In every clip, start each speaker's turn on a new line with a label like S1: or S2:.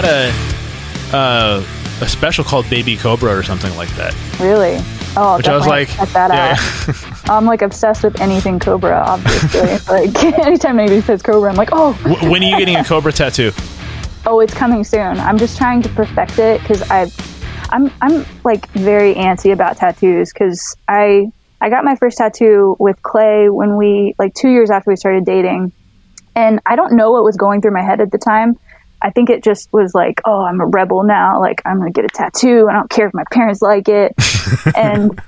S1: had a uh, a special called Baby Cobra or something like that.
S2: Really? Oh,
S1: Which I was like,
S2: check that
S1: yeah.
S2: out. I'm like obsessed with anything Cobra. Obviously, like anytime anybody says Cobra, I'm like, oh,
S1: when are you getting a Cobra tattoo?
S2: oh, it's coming soon. I'm just trying to perfect it because I, I'm I'm like very antsy about tattoos because I I got my first tattoo with Clay when we like two years after we started dating, and I don't know what was going through my head at the time. I think it just was like, oh, I'm a rebel now. Like I'm gonna get a tattoo. I don't care if my parents like it. and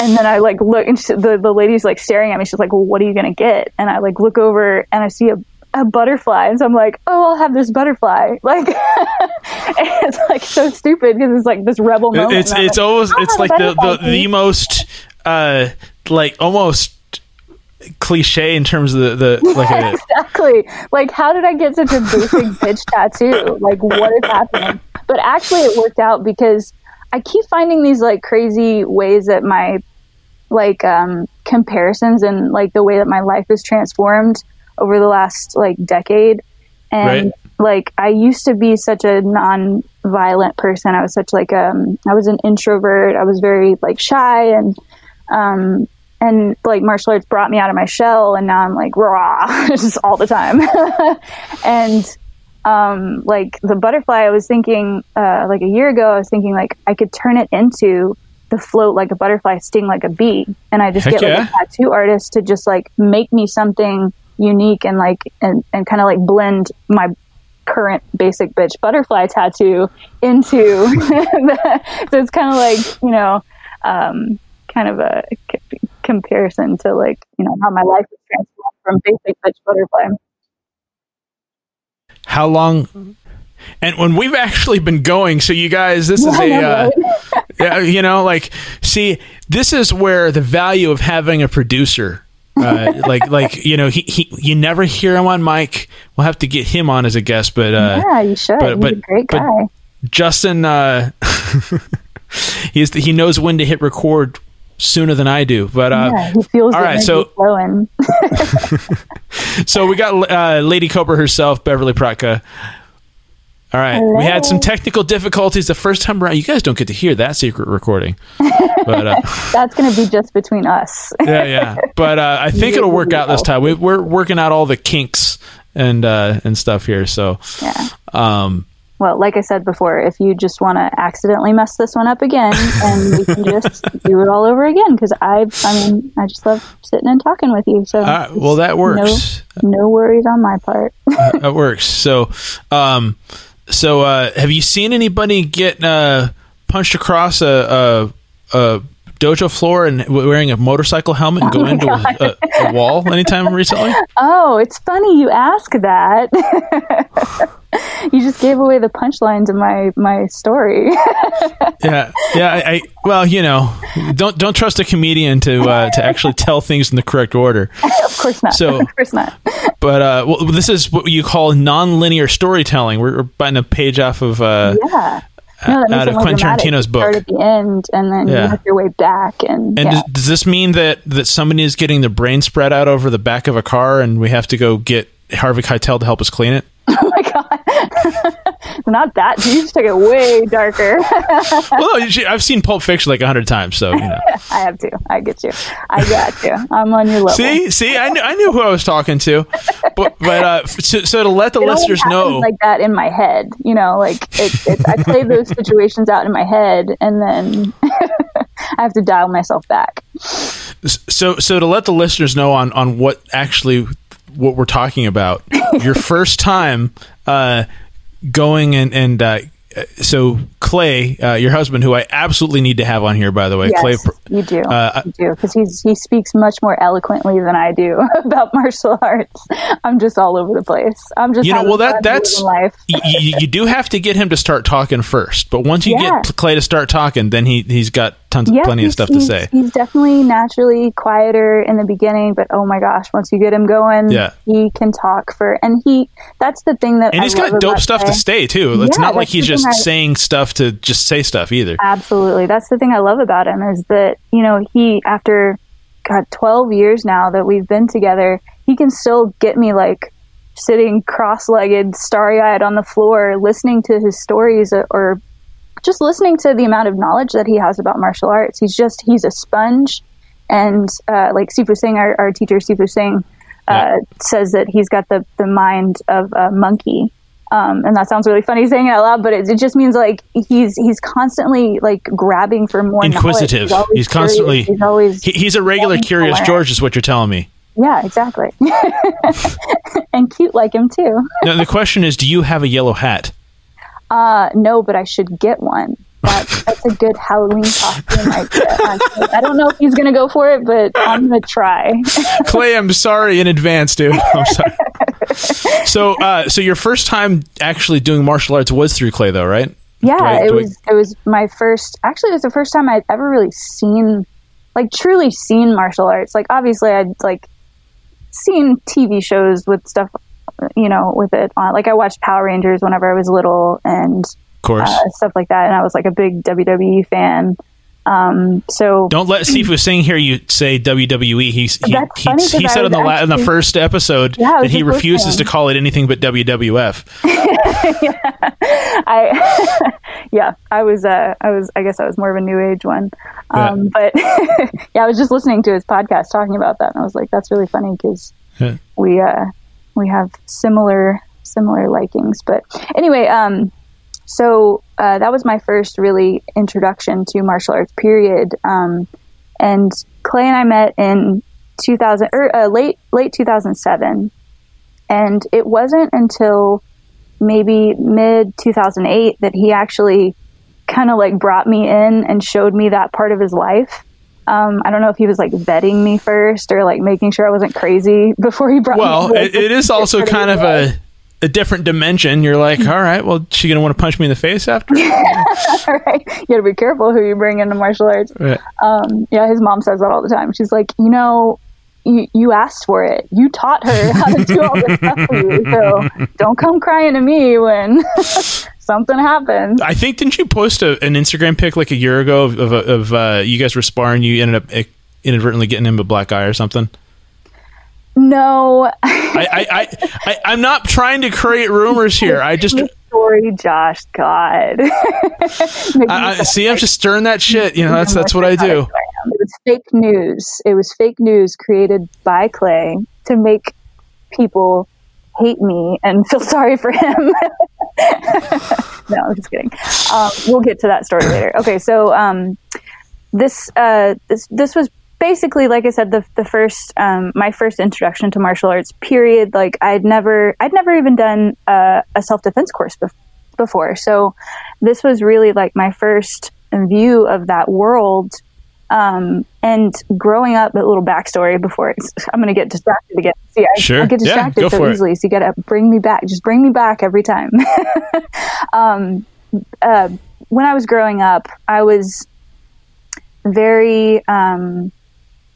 S2: and then I like look, and she, the the lady's like staring at me. She's like, well, what are you gonna get? And I like look over and I see a a butterfly, and so I'm like, oh, I'll have this butterfly. Like it's like so stupid because it's like this rebel moment.
S1: It's it's
S2: like,
S1: almost
S2: "I'll
S1: it's like the, the the most uh like almost cliche in terms of the, the like a
S2: exactly. Like, how did I get such a basic bitch tattoo? Like, what is happening? But actually, it worked out because I keep finding these like crazy ways that my like um, comparisons and like the way that my life is transformed over the last like decade. And
S1: Right.
S2: like, I used to be such a non-violent person. I was such like um, I was an introvert. I was very like shy and um, and like martial arts brought me out of my shell and now i'm like raw just all the time. And um, like the butterfly i was thinking uh, like a year ago i was thinking like i could turn it into the float like a butterfly sting like a bee. And i just
S1: Heck
S2: get like a tattoo artist to just like make me something unique and like and, and kind of like blend my current basic bitch butterfly tattoo into the, so it's kind of like you know um, kind of a comparison to like you know how my life is transformed from basic bitch butterfly.
S1: how long and when we've actually been going so you guys this is
S2: Yeah,
S1: a uh, yeah, you know like see this is where the value of having a producer uh, like like you know he, he you never hear him on mic we'll have to get him on as a guest but uh
S2: yeah, you should.
S1: but-
S2: He's
S1: but-
S2: a great
S1: but-
S2: guy.
S1: Justin, uh, he's he knows when to hit record sooner than I do. But uh,
S2: yeah, he feels
S1: all right, so-
S2: flowing.
S1: so we got uh, Lady Cobra herself, Beverly Pratka. All right, we had some technical difficulties the first time around. You guys don't get to hear that secret recording, but uh,
S2: That's going to be just between us.
S1: yeah, yeah. But uh, I think it'll work out this time. We, we're working out all the kinks and uh, and stuff here. So,
S2: yeah.
S1: um,
S2: Well, like I said before, if you just want to accidentally mess this one up again, and we can just do it all over again, because I, I mean, I just love sitting and talking with you. So,
S1: right, well, that works.
S2: no, no worries on my part.
S1: that works. So, um, so uh, have you seen anybody get uh, punched across a, a, a dojo floor and wearing a motorcycle helmet and go
S2: my
S1: into a, a, a wall anytime recently?
S2: Oh, it's funny you ask that. you just gave away the punchline to my my story.
S1: Yeah, yeah. I, I well, you know, don't don't trust a comedian to uh, to actually tell things in the correct order.
S2: of course not.
S1: So-
S2: of course not.
S1: But uh, well, this is what you call non-linear storytelling. We're, we're biting a page off of. Uh,
S2: Yeah. No, that
S1: out of Quentin. Tarantino's book.
S2: Start at the end, and then
S1: Yeah.
S2: you work your way back, and,
S1: And
S2: yeah.
S1: does, does this mean that that somebody is getting their brain spread out over the back of a car, and we have to go get Harvey Keitel to help us clean it?
S2: oh my god, not that. You just took it way darker.
S1: well, no, I've seen Pulp Fiction like a hundred times, so you know.
S2: I have to. I get you. I got you. I'm on your level.
S1: see, see, I knew, I knew who I was talking to, but but uh, so, so to let the
S2: It
S1: listeners know,
S2: like that in my head. You know, like it, it, I play those situations out in my head, and then I have to dial myself back.
S1: so so to let the listeners know on on what actually what we're talking about your first time uh going and and uh so clay uh, your husband who i absolutely need to have on here by the way
S2: Yes,
S1: clay
S2: you do.
S1: uh,
S2: you do because he's he speaks much more eloquently than I do about martial arts. I'm just all over the place. I'm just
S1: you know well that that's
S2: life.
S1: you, you, you do have to get him to start talking first but once you
S2: Yeah.
S1: get clay to start talking then he he's got tons
S2: Yeah,
S1: plenty of
S2: he's-
S1: stuff to say
S2: He's definitely naturally quieter in the beginning, but oh my gosh, once you get him going,
S1: Yeah.
S2: he can talk for. And he that's the thing that
S1: and
S2: I
S1: he's got dope stuff to say too it's
S2: Yeah,
S1: not like he's just
S2: I-
S1: saying stuff to just say stuff either
S2: Absolutely. That's the thing I love about him is that, you know, he, after, God, 12 years now that we've been together, he can still get me like sitting cross-legged, starry-eyed on the floor, listening to his stories or just listening to the amount of knowledge that he has about martial arts. He's just he's a sponge, and uh, like Sifu Singh, our, our teacher Sifu Singh, uh, yeah. says that he's got the the mind of a monkey. Um, and that sounds really funny saying it out loud, but it, it, just means like he's he's constantly like grabbing for more.
S1: Inquisitive. He's, he's constantly. He's always. He, he's a regular curious George, is what you're telling me.
S2: Yeah, exactly. and cute like him too.
S1: now the question is, do you have a yellow hat?
S2: Uh, no, but I should get one. That, that's a good Halloween costume idea. I don't know if he's going to go for it, but I'm going to try.
S1: Clay, I'm sorry in advance, dude. I'm sorry. so, uh, so your first time actually doing martial arts was through Clay, though, right?
S2: Yeah, I, it was. I... It was my first. Actually, it was the first time I'd ever really seen, like, truly seen martial arts. Like, obviously, I'd like seen TV shows with stuff you know, with it on. Like I watched Power Rangers whenever I was little and
S1: course. Uh,
S2: stuff like that. And I was like a big WWE fan. Um, so
S1: don't let Sifu Singh hear you say WWE. He's, he he, he said in the actually, in the first episode yeah, that he refuses to call it anything but WWF.
S2: yeah, I yeah, I was uh, I was I guess I was more of a new age one. Um, yeah. but yeah, I was just listening to his podcast talking about that, and I was like, that's really funny because we uh, we have similar similar likings. But anyway, um, so uh, that was my first really introduction to martial arts. Period. Um, and Clay and I met in 2000 or er, uh, late late 2007, and it wasn't until maybe mid 2008 that he actually kind of like brought me in and showed me that part of his life. Um, I don't know if he was like vetting me first or like making sure I wasn't crazy before he brought
S1: well,
S2: me.
S1: Well, it, it is also kind of a a different dimension. You're like, all right, well, she gonna want to punch me in the face after?
S2: right. You gotta be careful who you bring into martial arts. Right. Um, yeah, his mom says that all the time. She's like, you know, you, you asked for it. You taught her how to do all this stuff for you. So don't come crying to me when something happened.
S1: I think didn't you post a, an Instagram pic like a year ago of, of, of uh, you guys were sparring? You ended up eh, inadvertently getting him a black eye or something.
S2: No,
S1: I, I, I, I, am not trying to create rumors here. I just
S2: story, Josh. God,
S1: I, see, I'm just stirring that shit. You know, that's that's what I do.
S2: It was fake news. It was fake news created by Clay to make people hate me and feel sorry for him. no, I'm just kidding. Um, we'll get to that story later. Okay, so um, this uh, this this was basically, like I said, the the first um, my first introduction to martial arts. Period. Like I'd never I'd never even done uh, a self defense course be- before, so this was really like my first view of that world. Um, and growing up, a little backstory before I'm going to get distracted again. See, I,
S1: sure.
S2: I get distracted
S1: yeah,
S2: so easily. It. So you got to bring me back. Just bring me back every time. um, uh, when I was growing up, I was very um,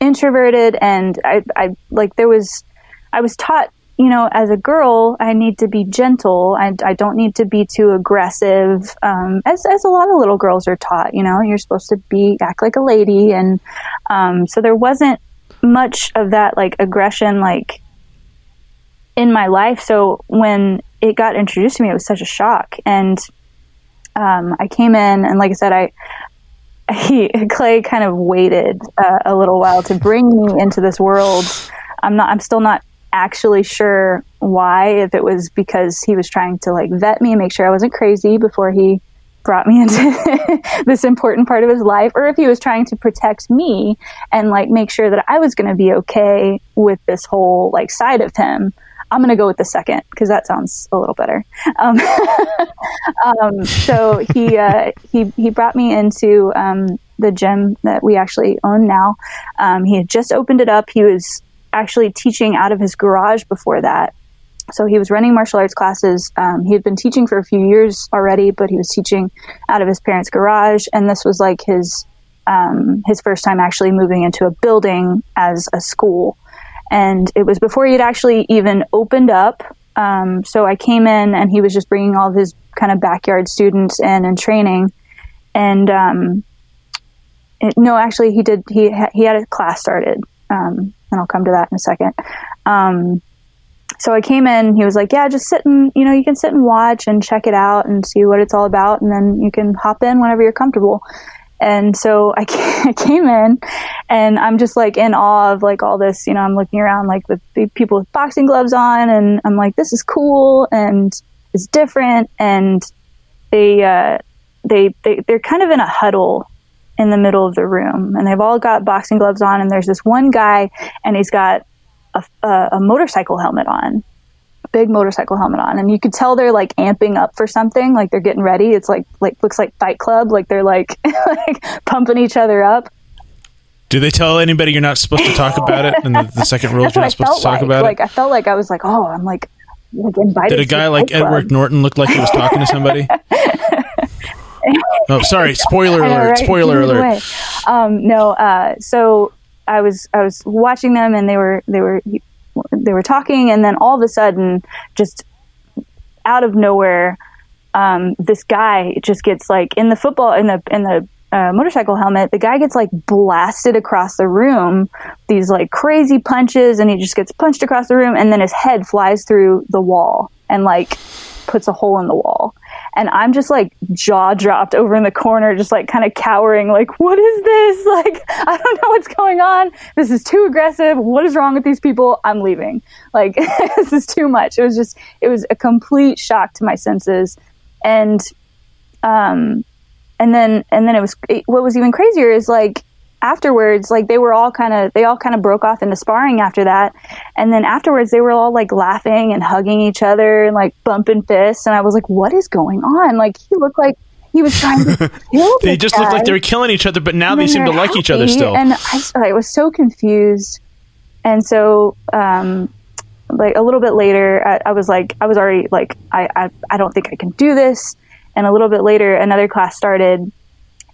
S2: introverted and I, I like there was I was taught you know as a girl I need to be gentle I, I don't need to be too aggressive um, as, as a lot of little girls are taught you know you're supposed to be act like a lady and um, so there wasn't much of that like aggression like in my life so when it got introduced to me it was such a shock and um, I came in and like I said I he Clay kind of waited uh, a little while to bring me into this world. I'm not. I'm still not actually sure why. If it was because he was trying to like vet me and make sure I wasn't crazy before he brought me into this important part of his life, or if he was trying to protect me and like make sure that I was going to be okay with this whole like side of him. I'm going to go with the second because that sounds a little better. Um, um, so he uh, he he brought me into um, the gym that we actually own now. Um, he had just opened it up. He was actually teaching out of his garage before that. So he was running martial arts classes. Um, he had been teaching for a few years already, but he was teaching out of his parents' garage, and this was like his um, his first time actually moving into a building as a school and it was before he had actually even opened up. Um, so I came in, and he was just bringing all of his kind of backyard students in and training. And um, it, no, actually, he did. He he had a class started, um, and I'll come to that in a second. Um, so I came in. He was like, "Yeah, just sit and you know you can sit and watch and check it out and see what it's all about, and then you can hop in whenever you're comfortable." And so I came in, and I'm just like in awe of like all this. You know, I'm looking around like with the people with boxing gloves on, and I'm like, "This is cool and it's different." And they uh, they they they're kind of in a huddle in the middle of the room, and they've all got boxing gloves on, and there's this one guy, and he's got a, a, a motorcycle helmet on, big motorcycle helmet on, and you could tell they're like amping up for something, like they're getting ready. It's like like looks like Fight Club, like they're like like pumping each other up.
S1: Do they tell anybody you're not supposed to talk about it? And the, the second rule is you're not supposed to talk
S2: like.
S1: about
S2: like,
S1: it.
S2: I felt like I was like, oh, I'm like, like invited.
S1: Did a guy like Edward Norton look like he was talking to somebody? oh, sorry. Spoiler
S2: know,
S1: alert.
S2: right?
S1: Spoiler alert.
S2: Um, no, uh, so I was I was watching them, and they were they were they were talking, and then all of a sudden, just out of nowhere, um, this guy just gets like in the football in the in the uh, motorcycle helmet. The guy gets like blasted across the room, these like crazy punches, and he just gets punched across the room, and then his head flies through the wall and like puts a hole in the wall. And I'm just like jaw dropped over in the corner, just like kind of cowering, like, what is this? Like, I don't know what's going on. This is too aggressive. What is wrong with these people? I'm leaving. Like, this is too much. It was just, it was a complete shock to my senses. And, um, and then, and then it was, it, what was even crazier is like, afterwards like they were all kind of they all kind of broke off into sparring after that and then afterwards they were all like laughing and hugging each other and like bumping fists and i was like what is going on like he looked like he was trying to kill
S1: They just looked like they were killing each other, but now they seem to like each other still.
S2: And I, I was so confused. And so, um, like a little bit later, I, I was like, I was already like, I, I, I don't think I can do this. And a little bit later, another class started,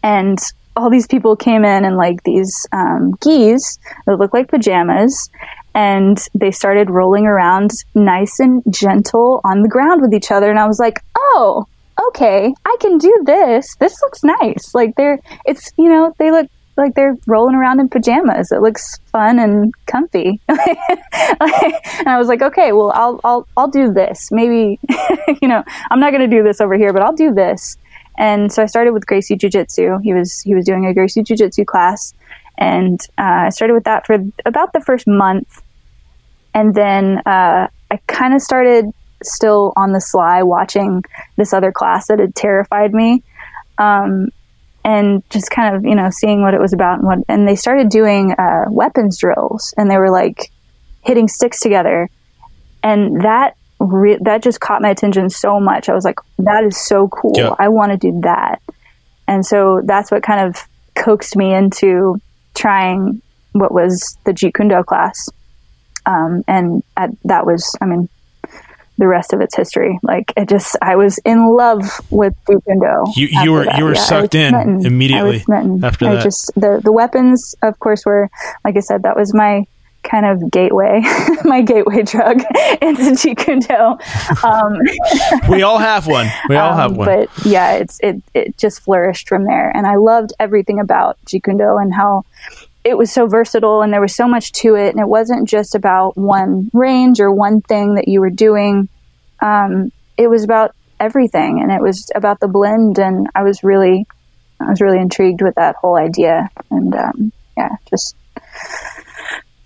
S2: and all these people came in in like these um, gis that looked like pajamas. And they started rolling around nice and gentle on the ground with each other. And I was like, oh, okay, I can do this. This looks nice. Like they're, it's, you know, they look like they're rolling around in pajamas. It looks fun and comfy. and I was like, okay, well, I'll, I'll, I'll do this. Maybe, you know, I'm not going to do this over here, but I'll do this. And so I started with Gracie Jiu Jitsu. He was, he was doing a Gracie Jiu Jitsu class. And uh, I started with that for about the first month. And then uh, I kind of started still on the sly watching this other class that had terrified me. Um, and just kind of, you know, seeing what it was about and what, and they started doing uh, weapons drills and they were like hitting sticks together. And that, re- that just caught my attention so much. I was like, that is so cool.
S1: Yeah.
S2: I want to do that. And so that's what kind of coaxed me into trying what was the Jeet Kune Do class. Um, and at, that was, I mean, the rest of its history. Like it just, I was in love with Jeet Kune Do.
S1: You- you were-
S2: that.
S1: you were
S2: was
S1: sucked in
S2: smitten.
S1: Immediately after
S2: I
S1: that.
S2: just the the weapons, of course, were like I said. That was my kind of gateway, my gateway drug into Jeet Kune Do. Um,
S1: we all have one. We all
S2: um,
S1: have one.
S2: But yeah, it's it it just flourished from there, and I loved everything about Jeet Kune Do and how it was so versatile, and there was so much to it, and it wasn't just about one range or one thing that you were doing. Um, it was about everything, and it was about the blend, and I was really, I was really intrigued with that whole idea, and um, yeah, just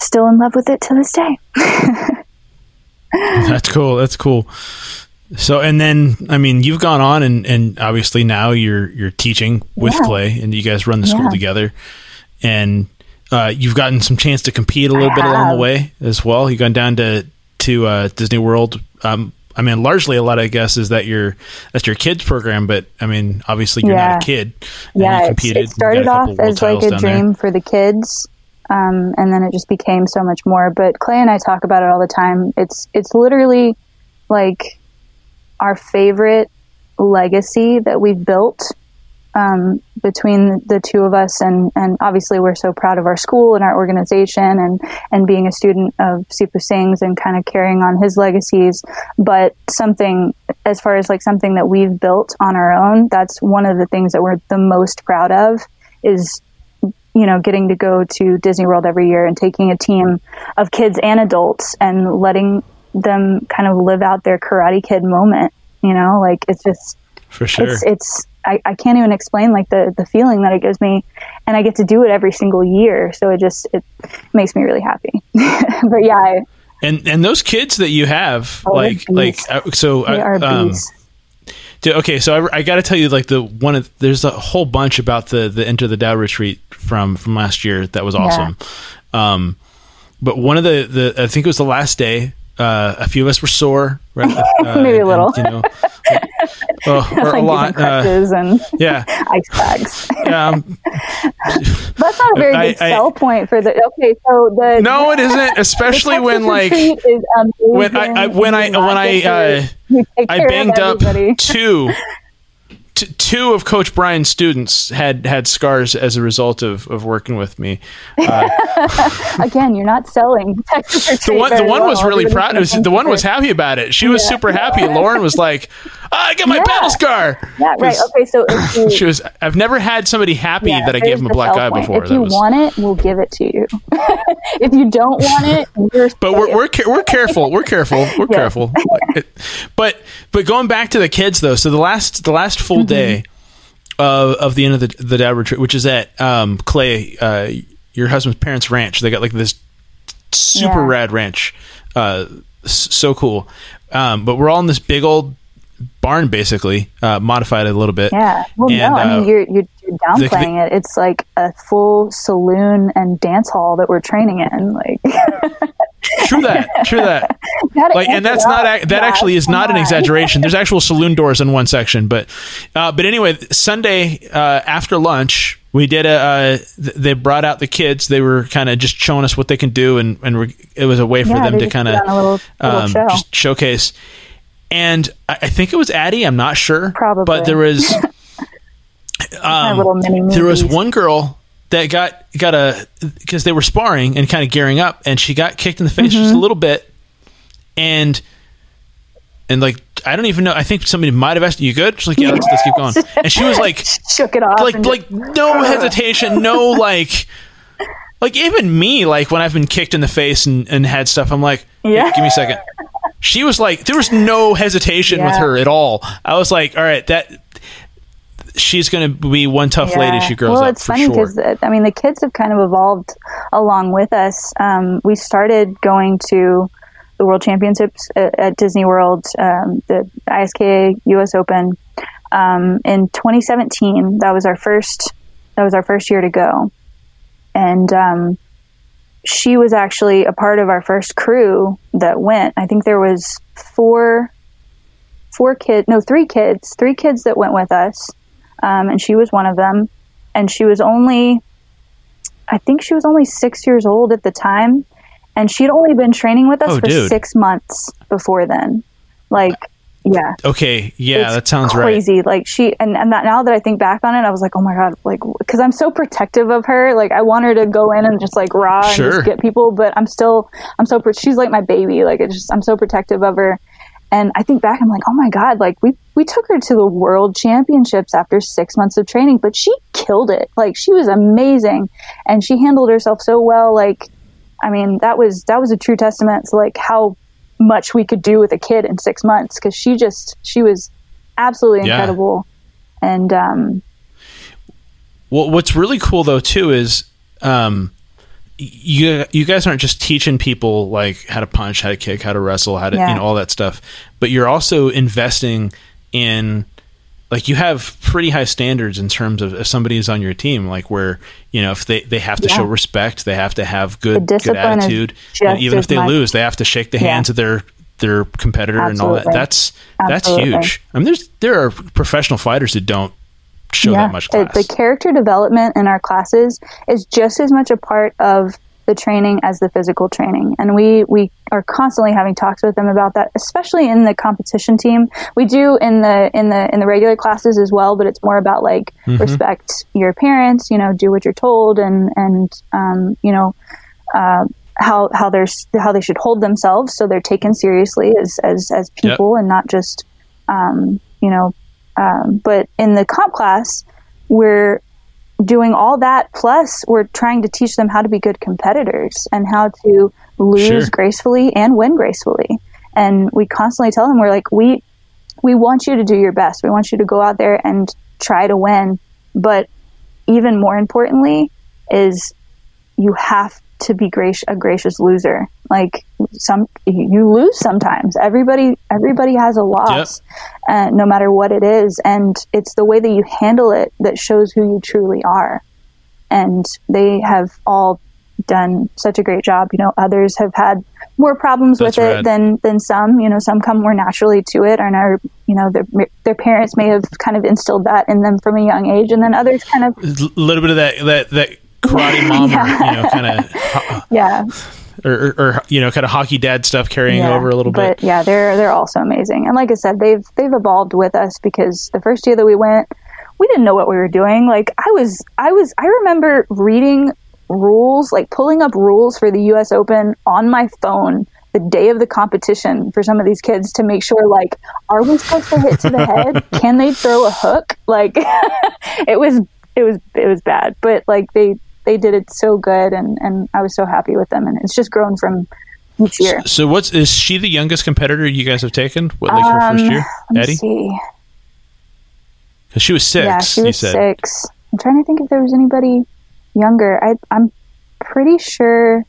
S2: still in love with it to this day.
S1: That's cool. That's cool. So, and then, I mean, you've gone on and, and obviously now you're, you're teaching with
S2: Yeah.
S1: Clay and you guys run the school
S2: Yeah.
S1: together and, uh, you've gotten some chance to compete a little
S2: I
S1: bit along the way as well. You've gone down to, to, uh, Disney World. Um, I mean, largely a lot, I guess, is that your, that's your kids program, but I mean, obviously you're
S2: Yeah.
S1: not a kid.
S2: yeah,
S1: you competed.
S2: it started off as like a
S1: down there.
S2: dream for the kids, um, and then it just became so much more. But Clay and I talk about it all the time. It's it's literally like our favorite legacy that we've built um, between the two of us, and and obviously we're so proud of our school and our organization, and and being a student of Sifu Singh's and kind of carrying on his legacies. But something as far as like something that we've built on our own, that's one of the things that we're the most proud of is you know getting to go to Disney World every year and taking a team of kids and adults and letting them kind of live out their Karate Kid moment. You know, like it's just
S1: for sure.
S2: It's, it's I, I can't even explain like the the feeling that it gives me, and I get to do it every single year. So it just it makes me really happy. but yeah, I,
S1: and and those kids that you have,
S2: Oh,
S1: like like uh, so.
S2: they
S1: uh,
S2: are
S1: um. Okay, so I, I got to tell you, like the one of there's a whole bunch about the the Enter the Dow retreat from from last year that was awesome. Um, but one of the the I think it was the last day. Uh, a few of us were sore, right? Uh,
S2: Maybe a
S1: and-
S2: little.
S1: you know, well, or
S2: like
S1: a lot. Uh,
S2: and
S1: yeah,
S2: ice bags.
S1: yeah. um,
S2: That's not a very
S1: I-
S2: good
S1: I-
S2: sell point for the. Okay, so the
S1: no, it isn't. Especially when like when I, I when I when I uh,
S2: it. You take
S1: I banged up two two of Coach Brian's students had had scars as a result of, of working with me.
S2: Again, you're not selling
S1: The one the one was really proud. Was, the one was happy about it. She was
S2: Yeah.
S1: super happy. Lauren was like, "Oh, "I got my
S2: Yeah.
S1: battle scar."
S2: Yeah, right.
S1: 'Cause
S2: Okay, so you,
S1: She was. I've never had somebody happy
S2: yeah,
S1: that I gave them a black eye
S2: point.
S1: before.
S2: If
S1: That
S2: you
S1: was.
S2: want it, we'll give it to you. if you don't want it, you're
S1: but we're we're, ca- we're careful. We're careful. We're
S2: Yeah.
S1: careful. But but going back to the kids though, so the last the last full
S2: Mm-hmm.
S1: day of of the end of the the dad retreat, which is at um, Clay, uh, your husband's parents' ranch. They got like this super
S2: Yeah.
S1: rad ranch, uh, so cool. Um, but we're all in this big old barn, basically uh, modified it a little bit.
S2: Yeah. Well,
S1: And,
S2: no, I
S1: uh,
S2: mean you're you're, you're downplaying it. It's like a full saloon and dance hall that we're training in. Like,
S1: True that. True that. like and that's not that actually is not an exaggeration there's actual saloon doors in one section but uh, but anyway sunday uh, after lunch we did a uh, th- they brought out the kids they were kind of just showing us what they can do and and it was a way for
S2: Yeah,
S1: them to kind of
S2: on a little- little show.
S1: just showcase and I, I think it was addie i'm not sure
S2: Probably.
S1: but there was
S2: mini
S1: there was one girl that got got a because they were sparring and kind of gearing up, and she got kicked in the face just a
S2: Mm-hmm.
S1: little bit, and and like I don't even know. I think somebody might have asked, "You good?" She's like, "Yeah, let's, let's keep going." And she was like,
S2: shook it off.
S1: like like no hesitation, no like. Like even me, like when I've been kicked in the face and, and had stuff, I'm like, yeah.
S2: Yeah.
S1: give me a second. She was like, there was no hesitation with her at all. I was like, all right, that she's going to be one tough lady. She grows
S2: well,
S1: up
S2: it's
S1: for
S2: funny
S1: sure.
S2: because I mean the kids have kind of evolved along with us. Um, we started going to the World Championships at, at Disney World, um, the ISKA U.S. Open um, in 2017. That was our first. That was our first year to go, and um, she was actually a part of our first crew that went. I think there was four, four kids, no, three kids, three kids that went with us um, and she was one of them. And she was only, I think she was only six years old at the time, and she'd only been training with us
S1: Oh,
S2: for
S1: dude.
S2: six months before then. Like, yeah,
S1: Okay, yeah,
S2: it's
S1: that sounds right.
S2: crazy. Like she, and and that now that I think back on it, I was like, oh my god, like because I'm so protective of her. Like I want her to go in and just like raw and just get people, but I'm still, I'm so she's like my baby. Like it's just I'm so protective of her. And I think back, I'm like, oh my god, like we we took her to the world championships after six months of training, but she killed it. Like she was amazing, and she handled herself so well. Like, I mean, that was that was a true testament to like how much we could do with a kid in six months because she just she was absolutely
S1: Yeah.
S2: incredible. And um,
S1: Well, what's really cool though too is um, you you guys aren't just teaching people like how to punch, how to kick, how to wrestle, how to
S2: Yeah.
S1: you know all that stuff, but you're also investing in like you have pretty high standards in terms of if somebody is on your team, like where you know if they they have to
S2: Yeah.
S1: show respect, they have to have good good attitude, and even if they
S2: much-
S1: lose, they have to shake the
S2: Yeah.
S1: hands of their their competitor and all that.
S2: Absolutely.
S1: That's that's huge. I mean, there's there are professional fighters that don't show that much
S2: the-
S1: class.
S2: The, character development in our classes is just as much a part of the training as the physical training, and we we are constantly having talks with them about that, especially in the competition team. We do in the in the in the regular classes as well, but it's more about like
S1: Mm-hmm.
S2: respect your parents, you know, do what you're told, and and um, you know. Uh, how how they're how they should hold themselves so they're taken seriously as as as
S1: Yep.
S2: people and not just um, you know um, but in the comp class, we're doing all that. Plus, we're trying to teach them how to be good competitors and how to lose
S1: Sure.
S2: gracefully and win gracefully. and we constantly tell them we're like we we want you to do your best. We want you to go out there and try to win, but even more importantly is you have to be gracious, a gracious loser. Like some, you lose sometimes. Everybody, everybody has a loss, yep. uh, no matter what it is, and it's the way that you handle it that shows who you truly are. And they have all done such a great job. You know, others have had more problems That's with it than than some. You know, some come more naturally to it, and are you know their their parents may have kind of instilled that in them from a young age, and then others kind of
S1: a little bit of that that that karate mom, yeah. or, you know, kind of
S2: yeah.
S1: Or, or, or, you know, kind of hockey dad stuff carrying
S2: yeah,
S1: over a little bit.
S2: but,
S1: bit.
S2: Yeah, they're they're also amazing, and like I said, they've they've evolved with us because the first year that we went, we didn't know what we were doing. Like I was, I was, I remember reading rules, like pulling up rules for the U.S. Open on my phone the day of the competition for some of these kids to make sure like are we supposed to hit to the head can they throw a hook like it was it was it was bad but like they they did it so good, and and I was so happy with them, and it's just grown from each year.
S1: So, what's is she the youngest competitor you guys have taken? What like her first um, year, Eddie? Because she was six.
S2: Yeah, she was six. I'm trying to think if there was anybody younger. I, I'm pretty sure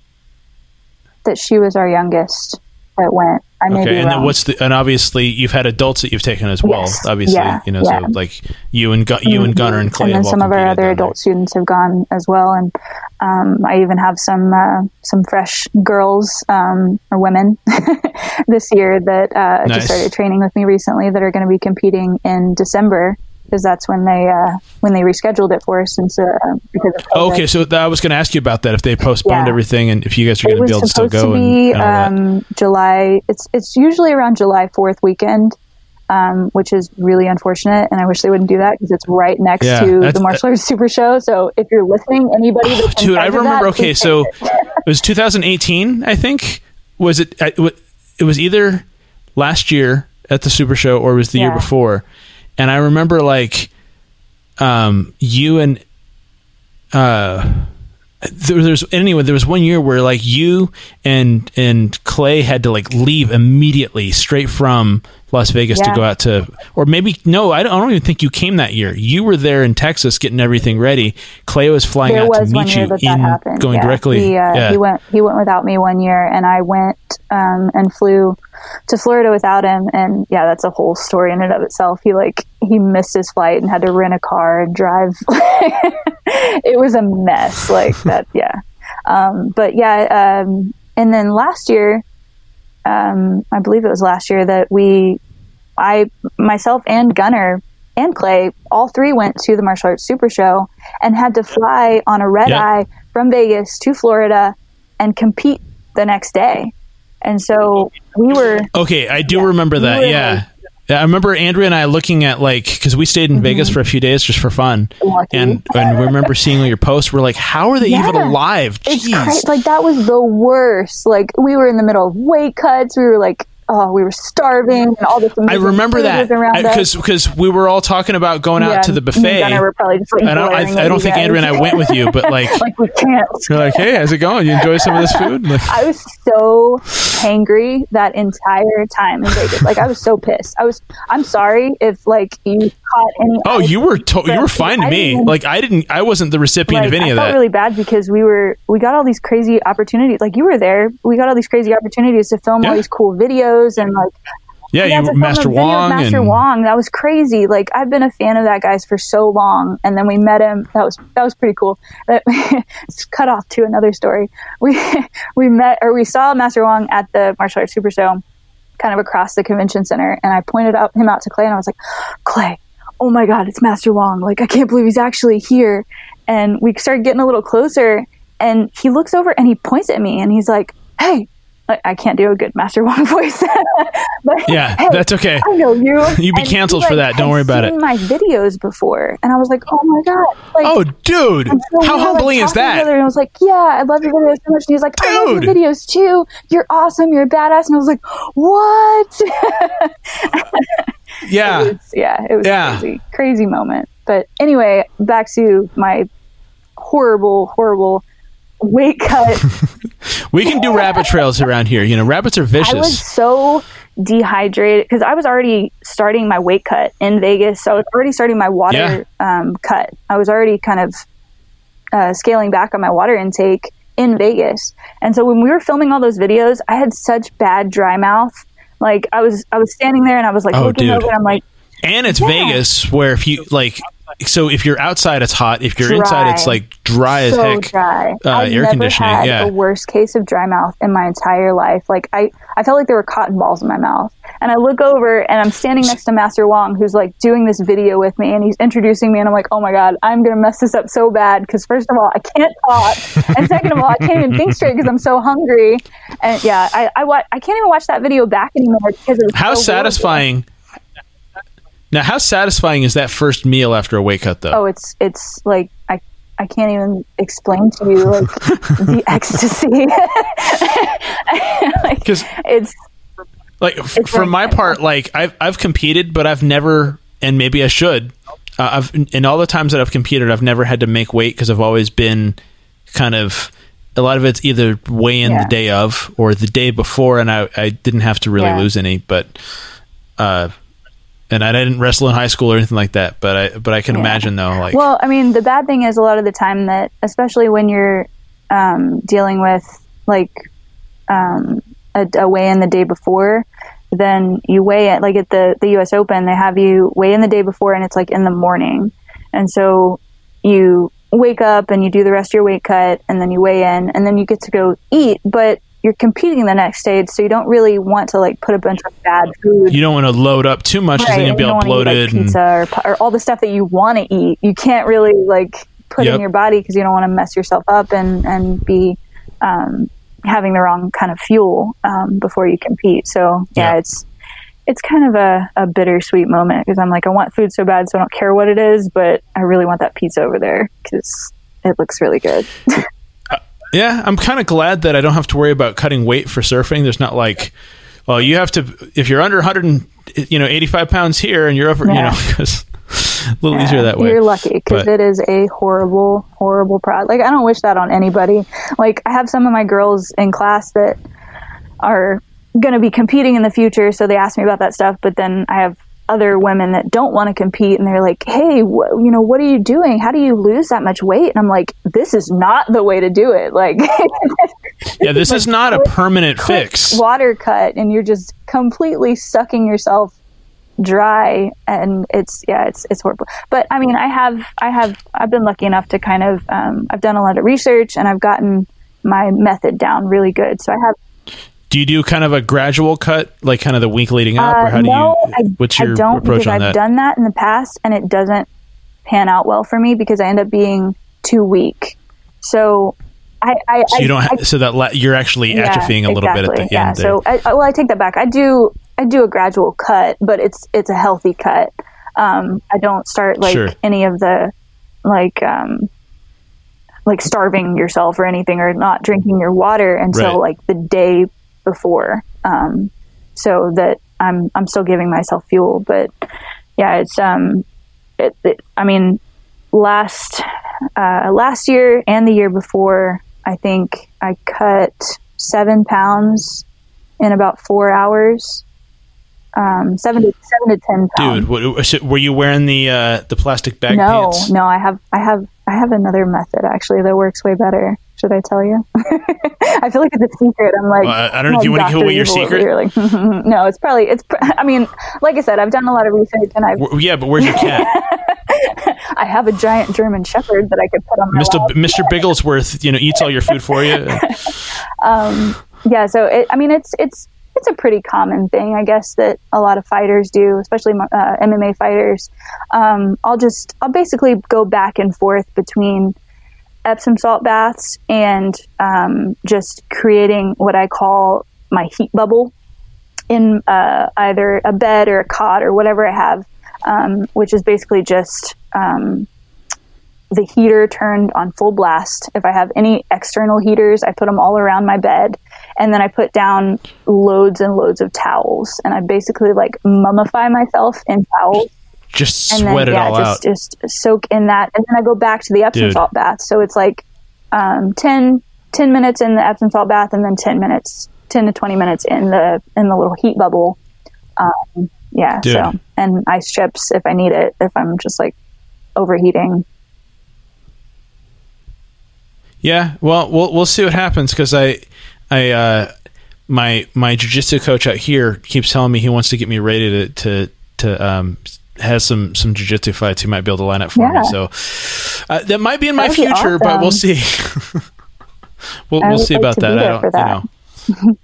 S2: that she was our youngest that went. I may okay,
S1: and then what's the and obviously you've had adults that you've taken as well. Yes. Obviously, yeah, you know, yeah. so like you and Gu- you and Gunner and Clay.
S2: And then some of our other adult there. students have gone as well, and um, I even have some uh, some fresh girls um, or women this year that uh, nice. just started training with me recently that are going to be competing in December because that's when they uh, when they rescheduled it for us since uh, because of
S1: COVID. okay so I was going to ask you about that if they postponed yeah. everything and if you guys are going to be able to still go
S2: to be, and, and um, July it's it's usually around July 4th weekend um, which is really unfortunate and I wish they wouldn't do that because it's right next yeah, to the martial arts super show so if you're listening anybody oh,
S1: dude I remember that, okay so it. it was 2018 I think was it it was either last year at the super show or was the yeah. year before and I remember like um, you and uh, there, there's anyway there was one year where like you and and Clay had to like leave immediately straight from Las Vegas yeah. to go out to or maybe no I don't, I don't, even think you came that year you were there in Texas getting everything ready Clay was flying
S2: there
S1: out was to meet you
S2: that
S1: in
S2: that
S1: going
S2: yeah.
S1: directly
S2: he, uh, yeah. he went he went without me one year and I went um, and flew to Florida without him and yeah that's a whole story in and of itself he like he missed his flight and had to rent a car and drive it was a mess like that yeah um, but yeah um, and then last year um, I believe it was last year that we I myself and Gunner and Clay all three went to the martial arts super show and had to fly on a red yep. eye from Vegas to Florida and compete the next day and so we were
S1: okay. I do yeah, remember that. We yeah. yeah. I remember Andrea and I looking at like because we stayed in mm-hmm. Vegas for a few days just for fun, Lucky. and and we remember seeing your posts. We're like, how are they yeah. even alive? Jeez. It's
S2: Like that was the worst. Like we were in the middle of weight cuts. We were like oh, we were starving and all this.
S1: I remember that because because we were all talking about going out to the buffet.
S2: And were probably just like
S1: I, I, I don't think Andrea and I went with you, but like,
S2: like we can't.
S1: You're like, hey, how's it going? You enjoy some of this food? Like,
S2: I was so angry that entire time in Vegas. Like I was so pissed. I was. I'm sorry if like you caught any.
S1: Oh, you were to- you were fine to me. Like I didn't. I wasn't the recipient like, of any
S2: I
S1: of that.
S2: Really bad because we were we got all these crazy opportunities. Like you were there. We got all these crazy opportunities to film yeah. all these cool videos and like
S1: yeah, you were Master Wong.
S2: Master
S1: and...
S2: Wong. That was crazy. Like I've been a fan of that guy's for so long, and then we met him. That was that was pretty cool. But it's cut off to another story. We we met or we saw Master Wong at the martial arts super show, kind of across the convention center, and I pointed out him out to Clay, and I was like, Clay, oh my god, it's Master Wong. Like I can't believe he's actually here. And we started getting a little closer, and he looks over and he points at me, and he's like, Hey, I can't do a good Master Wong voice.
S1: but yeah, hey, that's okay.
S2: I know you.
S1: You'd be and canceled he, like, for that. Don't worry about it.
S2: My videos before, and I was like, oh my god.
S1: Like, oh, dude, so how humbling like, is that?
S2: And I was like, yeah, I love your videos so much. And he's like, dude. I love your videos too. You're awesome. You're badass. And I was like, what?
S1: yeah,
S2: it was, yeah, it was yeah. crazy, crazy moment. But anyway, back to my horrible, horrible weight cut.
S1: we can do rabbit trails around here. You know, rabbits are vicious.
S2: I was so dehydrated because I was already starting my weight cut in Vegas. So I was already starting my water um, cut. I was already kind of uh, scaling back on my water intake in Vegas. And so when we were filming all those videos, I had such bad dry mouth. Like I was, I was standing there and I was like
S1: Oh,
S2: looking
S1: dude.
S2: over and I'm like,
S1: and it's
S2: Yeah.
S1: Vegas, where if you like, so if you're outside, it's hot. If you're
S2: Dry.
S1: inside, it's like dry as
S2: so
S1: heck.
S2: dry.
S1: uh,
S2: I've
S1: air
S2: never
S1: conditioning,
S2: had
S1: yeah.
S2: a worst case of dry mouth in my entire life. Like I, I felt like there were cotton balls in my mouth. And I look over and I'm standing next to Master Wong, who's like doing this video with me, and he's introducing me, and I'm like, oh my god, I'm gonna mess this up so bad because first of all, I can't talk, and second of all, I can't even think straight because I'm so hungry. And yeah, I, I, wa- I can't even watch that video back anymore because it was
S1: How
S2: so
S1: satisfying. Now, how satisfying is that first meal after a weight cut, though?
S2: oh it's it's like i i can't even explain to you like the ecstasy like,
S1: Because
S2: it's
S1: like
S2: It's
S1: for
S2: like-
S1: my part like i've i've competed but i've never and maybe i should uh, i've in all the times that i've competed i've never had to make weight because i've always been kind of a lot of it's either weigh in
S2: Yeah.
S1: the day of or the day before and i i didn't have to really
S2: Yeah.
S1: lose any but uh and I didn't wrestle in high school or anything like that, but I but I can
S2: Yeah.
S1: imagine though, like
S2: well i mean the bad thing is a lot of the time that especially when you're um, dealing with like um, a, a weigh in the day before then you weigh it like at the the us open they have you weigh in the day before and it's like in the morning and so you wake up and you do the rest of your weight cut and then you weigh in and then you get to go eat but you're competing the next stage, so you don't really want to like put a bunch of bad food
S1: you don't want to load up too much because
S2: Right,
S1: then you'll be all
S2: wanna eat,
S1: bloated
S2: like
S1: and
S2: pizza or, or all the stuff that you want to eat. You can't really like put
S1: Yep.
S2: in your body because you don't want to mess yourself up and and be um, having the wrong kind of fuel um, before you compete. So yeah,
S1: Yeah.
S2: it's it's kind of a, a bittersweet moment because I'm like I want food so bad, so I don't care what it is, but I really want that pizza over there because it looks really good.
S1: Yeah, I'm kind of glad that I don't have to worry about cutting weight for surfing. There's not like, well, you have to if you're under 100, and, you know, 85 pounds here, and you're over, you know, because a little easier that way.
S2: You're lucky because it is a horrible, horrible product. Like I don't wish that on anybody. Like I have some of my girls in class that are going to be competing in the future, so they ask me about that stuff. But then I have other women that don't want to compete, and they're like, "Hey, wh- you know, what are you doing? How do you lose that much weight?" And I'm like, "This is not the way to do it. Like,
S1: yeah, this is not a permanent fix.
S2: water cut, and you're just completely sucking yourself dry and it's yeah it's it's horrible but i mean i have i have i've been lucky enough to kind of um, i've done a lot of research and i've gotten my method down really good so i have
S1: Do you do kind of a gradual cut, like kind of the week leading up, or
S2: uh,
S1: how do
S2: no,
S1: you?
S2: I,
S1: what's
S2: I don't
S1: approach
S2: because
S1: on
S2: i've done that in the past and it doesn't pan out well for me because i end up being too weak so i i,
S1: so you don't.
S2: I
S1: so that la- you're actually atrophying a little bit at the
S2: yeah.
S1: end. there.
S2: So, I, I- well, I take that back. I do, I do a gradual cut, but it's it's a healthy cut. Um, I don't start like
S1: Sure.
S2: any of the like um, like starving yourself or anything, or not drinking your water until
S1: Right.
S2: like the day before, um, so that I'm I'm still giving myself fuel. But yeah, it's um, it, it, I mean, last uh, last year and the year before, I think I cut seven pounds in about four hours. Um, seven to seven to ten pounds.
S1: Dude, what, so were you wearing the uh, the plastic bag
S2: no,
S1: pants?
S2: no, I have, I have, I have another method actually that works way better. Should I tell you? I feel like it's a secret. I'm like,
S1: Well, I- don't know. Do you
S2: like
S1: wanna give away your secret?
S2: here, Like, no, it's probably it's. pr- I mean, like I said, I've done a lot of research and I've
S1: W- Yeah, but where's your cat,
S2: I have a giant German Shepherd that I could put on my
S1: Mister
S2: lap.
S1: Mister Bigglesworth? You know, eats all your food for you.
S2: um, yeah, so it, I mean, it's it's it's a pretty common thing, I guess, that a lot of fighters do, especially uh, MMA fighters. Um, I'll just I'll basically go back and forth between Epsom salt baths and um, just creating what I call my heat bubble in uh, either a bed or a cot or whatever I have, um, which is basically just um, the heater turned on full blast. If I have any external heaters, I put them all around my bed. And then I put down loads and loads of towels. And I basically like mummify myself in towels.
S1: Just
S2: And
S1: sweat
S2: then,
S1: it all
S2: just,
S1: out.
S2: just soak in that. And then I go back to the Epsom
S1: Dude.
S2: salt bath. So it's like um, 10, 10 minutes in the Epsom salt bath and then 10 minutes, 10 to 20 minutes in the, in the little heat bubble. Um, yeah.
S1: Dude.
S2: So, and ice chips if I need it, if I'm just like overheating.
S1: Yeah, well, we'll we'll see what happens because I, I, uh, my my jujitsu coach out here keeps telling me he wants to get me ready to to to um has some some jujitsu fights he might be able to line up for
S2: Yeah.
S1: me. So uh, that might be in my
S2: That'd be
S1: future, but we'll see. we'll we'll see
S2: like
S1: about that. I don't,
S2: that.
S1: you know.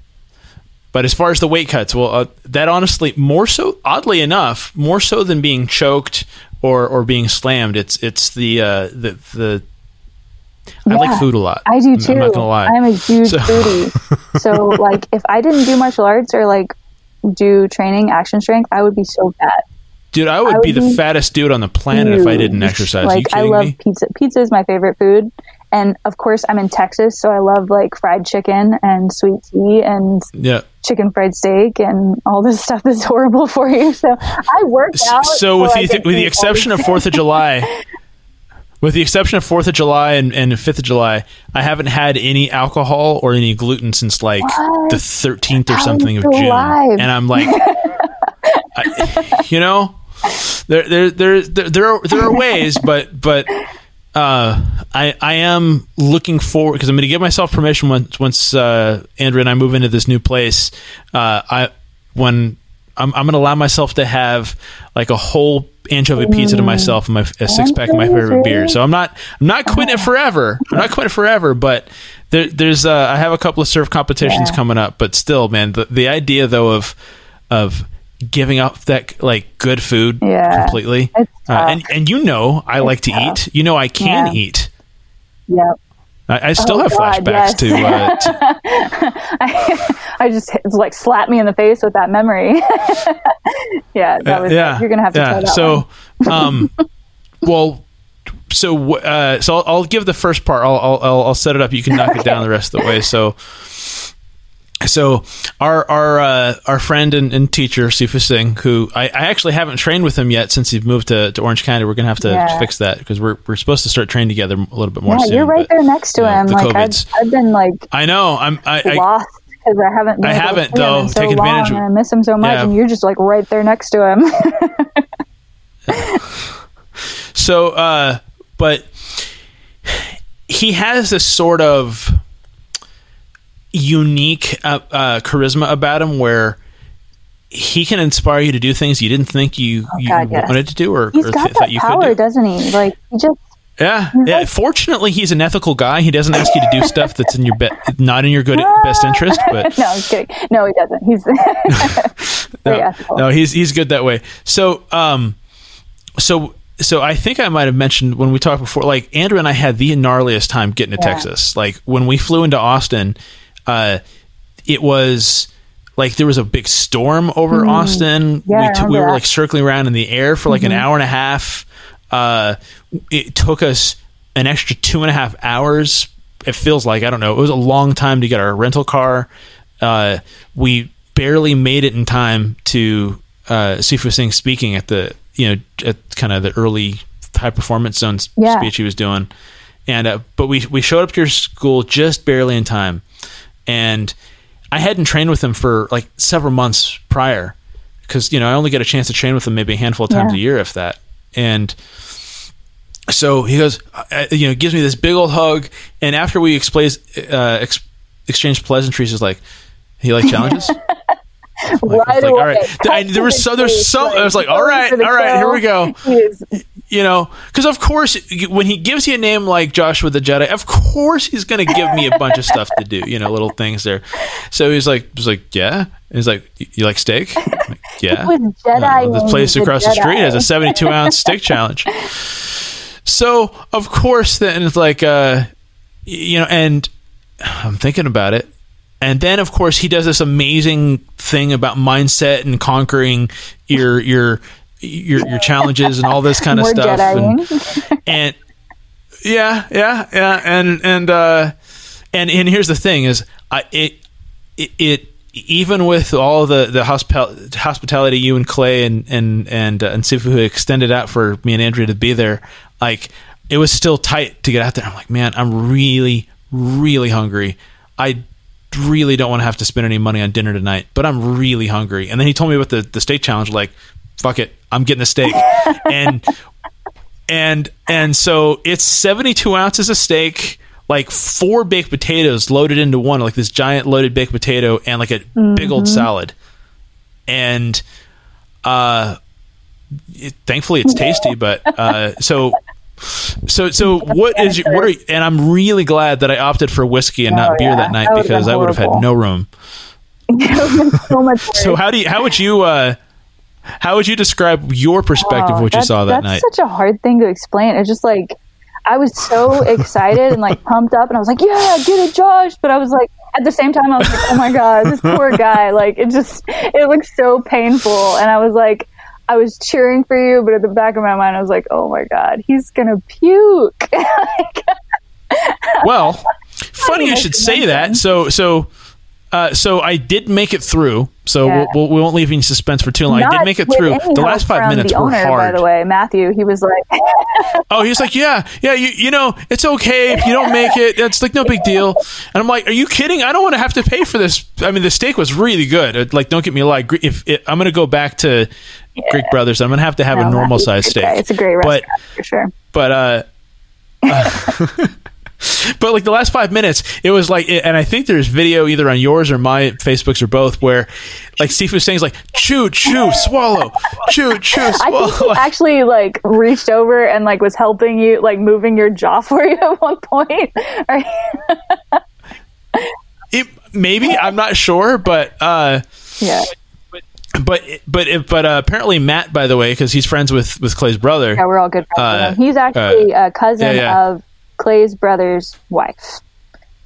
S1: But as far as the weight cuts, well, uh, that honestly, more so, oddly enough, more so than being choked or, or being slammed, it's it's the uh, the the. I like food a lot.
S2: I do too.
S1: I'm not gonna lie.
S2: I'm a huge
S1: So-
S2: foodie. so like if I didn't do martial arts or like do training action strength, I would be so fat.
S1: Dude, I would,
S2: I would
S1: be the
S2: be
S1: fattest dude on the planet if I didn't
S2: huge.
S1: exercise.
S2: Like I love
S1: me?
S2: pizza. Pizza is my favorite food. And of course I'm in Texas, so I love like fried chicken and sweet tea and
S1: Yeah.
S2: chicken fried steak and all this stuff that's horrible for you. So I work out.
S1: So with the with the exception of Fourth of July, with the exception of Fourth of July and, and Fifth of July, I haven't had any alcohol or any gluten since like
S2: What?
S1: the thirteenth or something of June,
S2: alive?
S1: and I'm like, I, you know, there there there there there are, there are ways, but but. Uh, I I am looking forward because I'm going to give myself permission once once uh, Andrew and I move into this new place. Uh, I when I'm, I'm going to allow myself to have like a whole anchovy pizza to myself and my a six pack of my favorite beer. So I'm not I'm not quitting it forever. I'm not quitting it forever, but there, there's uh, I have a couple of surf competitions
S2: Yeah.
S1: coming up. But still, man, the the idea though of of giving up that like good food
S2: Yeah.
S1: completely. Uh, and and you know I like to
S2: tough.
S1: eat. You know I can
S2: Yeah.
S1: eat.
S2: Yep.
S1: I, I still
S2: Oh,
S1: have
S2: God,
S1: flashbacks
S2: yes.
S1: to, uh, to
S2: I, I just it's like slap me in the face with that memory. yeah, that was
S1: yeah.
S2: you're gonna have to
S1: yeah. so, um, well, so uh, so I'll, I'll give the first part. I'll, I'll I'll I'll set it up. You can knock it down the rest of the way. So. So our our uh, our friend and, and teacher Sifu Singh, who I, I actually haven't trained with him yet since he moved to, to Orange County. We're gonna have to
S2: Yeah.
S1: fix that because we're we're supposed to start training together a little bit more
S2: Yeah,
S1: soon.
S2: you're right
S1: but-
S2: there next to
S1: you know,
S2: him. Like I've,
S1: COVID's-
S2: I've been like
S1: I know. I'm I, I
S2: lost because I haven't. Been
S1: I haven't, though.
S2: so
S1: Take advantage
S2: long,
S1: of-
S2: and I miss him so much,
S1: Yeah.
S2: and you're just like right there next to him.
S1: So, uh, but he has this sort of unique uh, uh, charisma about him where he can inspire you to do things you didn't think you, you
S2: Oh, God, yes.
S1: wanted to do or,
S2: He's
S1: or
S2: got
S1: th- thought
S2: that
S1: you
S2: power,
S1: could do.
S2: doesn't he? Like he just
S1: Yeah, yeah. Fortunately, he's an ethical guy. He doesn't ask you to do stuff that's in your be- not in your good best interest. But
S2: no, I'm kidding. No, he doesn't. He's ethical.
S1: no, he's he's good that way. So, um, so so I think I might have mentioned when we talked before, like Andrew and I had the gnarliest time getting to
S2: Yeah.
S1: Texas. Like when we flew into Austin, uh, it was like there was a big storm over Austin.
S2: Mm-hmm. Yeah,
S1: we, t- we were.
S2: Mm-hmm.
S1: like circling around in the air for like an hour and a half. Uh, it took us an extra two and a half hours. It feels like I don't know. It was a long time to get our rental car. Uh, we barely made it in time to uh, Sifu Singh speaking at the you know at kind of the early high performance zone
S2: Yeah.
S1: speech he was doing, and uh, but we we showed up to your school just barely in time, and I hadn't trained with him for like several months prior because you know I only get a chance to train with him maybe a handful of times
S2: Yeah.
S1: a year if that, and so he goes, uh, you know, gives me this big old hug, and after we explains, uh, ex- exchange pleasantries, is like, he like challenges. Like,
S2: right
S1: like, all right. I, there was so there's so I was like, all right, all right, here we go. You know, because of course, when he gives you a name like Joshua the Jedi, of course he's going to give me a bunch of stuff to do. You know, little things there. So he's like, he's like, yeah. He's like, you like steak? Like, yeah.
S2: Jedi.
S1: Uh, this place across the street has a 72 ounce steak challenge. So of course, then it's like, uh, you know, and I'm thinking about it. And then, of course, he does this amazing thing about mindset and conquering your your your, your challenges and all this kind of
S2: More
S1: stuff. And,
S2: Jediing.
S1: and yeah, yeah, yeah, and and uh, and and here's the thing: is I it it, it even with all the the hospital, hospitality you and Clay and and and uh, and Sifu who extended out for me and Andrea to be there, like it was still tight to get out there. I'm like, man, I'm really really hungry. I really don't want to have to spend any money on dinner tonight, but I'm really hungry. And then he told me about the the steak challenge. Like, fuck it, I'm getting a steak. and and and so it's 72 ounces of steak like four baked potatoes loaded into one like this giant loaded baked potato and like a mm-hmm. big old salad and uh it, thankfully it's tasty but uh so so so what is your, what are and I'm really glad that I opted for whiskey and not oh, beer yeah. that night that because I would have had no room so much so how do you how would you uh how would you describe your perspective of what you saw that
S2: that's
S1: night?
S2: That's such a hard thing to explain. It's just like I was so excited and like pumped up, and I was like, "Yeah, get it, Josh!" But I was like, at the same time, I was like, "Oh my god, this poor guy!" Like it just it looked so painful, and I was like. I was cheering for you, but at the back of my mind, I was like, "Oh my god, he's gonna puke."
S1: well, funny you should say that. So, so uh, so I did make it through. So yeah. we'll, we will not leave any suspense for too long. Not I did make it through. The last five minutes were owner, hard.
S2: By the way, Matthew, he was like,
S1: "Oh, he's like, yeah, yeah, you, you know, it's okay if you don't make it. It's like no big deal." And I'm like, "Are you kidding? I don't want to have to pay for this. I mean, the steak was really good. Like, don't get me a lie. If, if I'm going to go back to yeah. Greek Brothers, I'm to have to have no, a normal size steak.
S2: It's a great restaurant but, for sure.
S1: But uh, uh but like the last five minutes, it was like, and I think there's video either on yours or my Facebooks or both where like Sifu saying like chew, chew, swallow, chew, chew, swallow. I think
S2: actually like reached over and like was helping you, like moving your jaw for you at one point.
S1: it, maybe I'm not sure, but uh,
S2: yeah
S1: but but but uh, apparently Matt, by the way, because he's friends with with Clay's brother.
S2: Yeah, we're all good friends. Uh, he's actually uh, a cousin yeah, yeah. of Clay's brother's wife.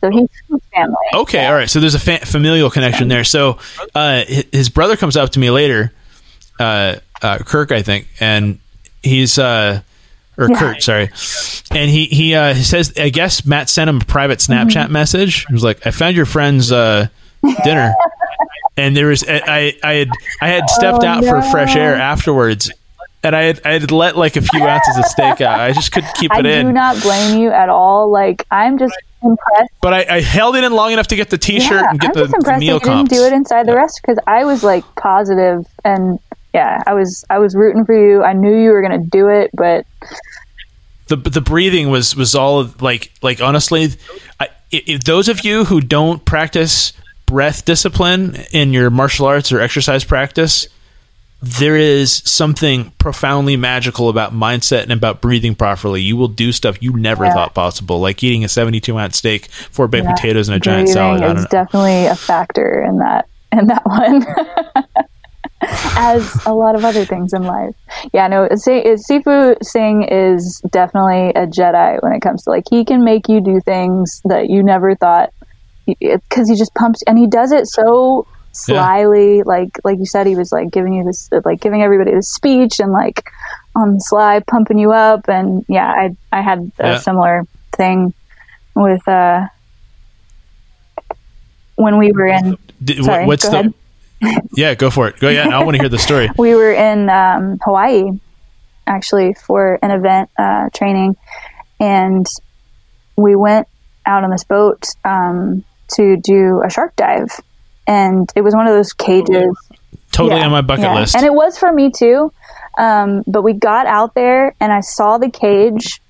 S2: So he's family.
S1: Okay, all right. So there's a fa- familial connection there. So uh, his brother comes up to me later, uh, uh, Kirk, I think, and he's uh, or. Kurt, sorry, and he he uh, says, I guess Matt sent him a private Snapchat mm-hmm. message. He was like, "I found your friend's uh, dinner." and there was I, I had I had stepped oh, out no. for fresh air afterwards, and I had, I had let like a few ounces of steak out. I just couldn't keep it
S2: I
S1: in.
S2: I do not blame you at all. Like I'm just impressed.
S1: But I, I held it in long enough to get the T-shirt yeah, and get I'm the, just impressed the meal
S2: that you didn't do it inside the rest because I was like positive and yeah, I was I was rooting for you. I knew you were gonna do it, but
S1: the the breathing was was all like like honestly, I, if those of you who don't practice breath discipline in your martial arts or exercise practice there is something profoundly magical about mindset and about breathing properly. You will do stuff you never yeah. thought possible, like eating a 72 ounce steak, four baked yeah. potatoes, and a giant salad.
S2: It's definitely a factor in that in that one. As a lot of other things in life, yeah. No, Sifu Singh is definitely a Jedi when it comes to like he can make you do things that you never thought because he just pumps and he does it so slyly yeah. like like you said he was like giving you this like giving everybody this speech and like on the sly pumping you up and yeah i i had a yeah. similar thing with uh when we were in
S1: Did, sorry, what's the ahead. yeah go for it go yeah i want to hear the story
S2: we were in um, hawaii actually for an event uh, training and we went out on this boat um, to do a shark dive. And it was one of those cages.
S1: Totally yeah, on my bucket yeah. list,
S2: and it was for me too. Um, but we got out there, and I saw the cage,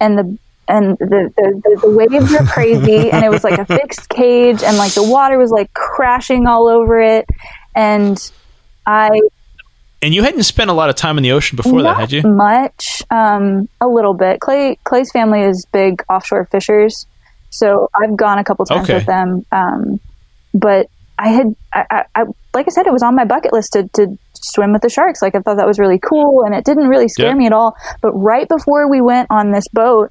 S2: and the and the, the, the, waves were crazy and it was like a fixed cage and like the water was like crashing all over it. And i
S1: and you hadn't spent a lot of time in the ocean before that had you?
S2: much um, a little bit. Clay clay's family is big offshore fishers so i've gone a couple times okay. with them um, but I had, I, I, like I said, it was on my bucket list to, to swim with the sharks. Like I thought that was really cool, and it didn't really scare yeah. me at all. But right before we went on this boat,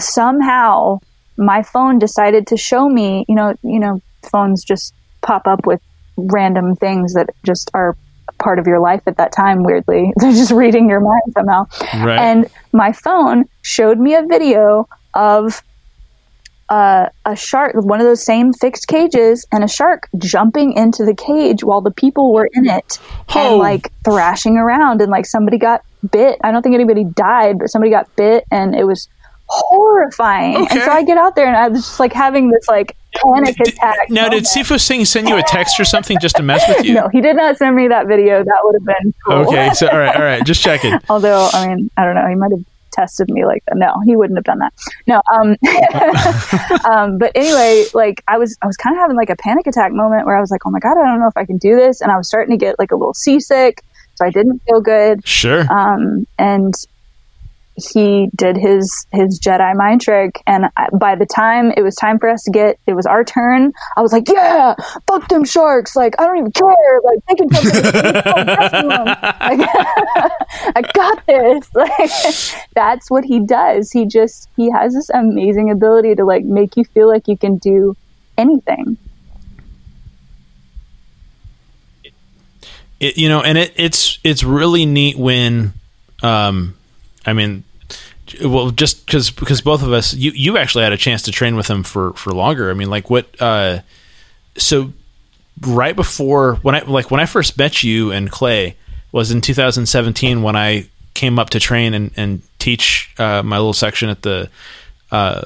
S2: somehow my phone decided to show me. You know, you know, phones just pop up with random things that just are part of your life at that time. Weirdly, they're just reading your mind somehow. Right. And my phone showed me a video of uh, a shark, one of those same fixed cages, and a shark jumping into the cage while the people were in it oh. and like thrashing around, and like somebody got bit. I don't think anybody died, but somebody got bit, and it was horrifying.
S1: Okay.
S2: And so I get out there and I was just like having this like panic attack.
S1: Now, did. Sifu Singh send you a text or something just to mess with you?
S2: No, he did not send me that video. That would have been cool.
S1: Okay, so all right, all right, just checking.
S2: Although, I mean, I don't know. He might have tested me like that. No, he wouldn't have done that. No. Um, um, but anyway, like I was, I was kind of having like a panic attack moment where I was like, oh my God, I don't know if I can do this. And I was starting to get like a little seasick. So I didn't feel good.
S1: Sure.
S2: Um, and he did his his Jedi mind trick, and I, by the time it was time for us to get, it was our turn. I was like, "Yeah, fuck them sharks! Like, I don't even care! Like, they can in like, I got this!" Like, that's what he does. He just he has this amazing ability to like make you feel like you can do anything.
S1: it, you know, and it, it's it's really neat when, um, I mean, well, just because because both of us, you you actually had a chance to train with him for for longer. I mean, like what, uh, so right before when I like when I first met you and Clay was in 2017 when I came up to train and and teach uh, my little section at the. Uh,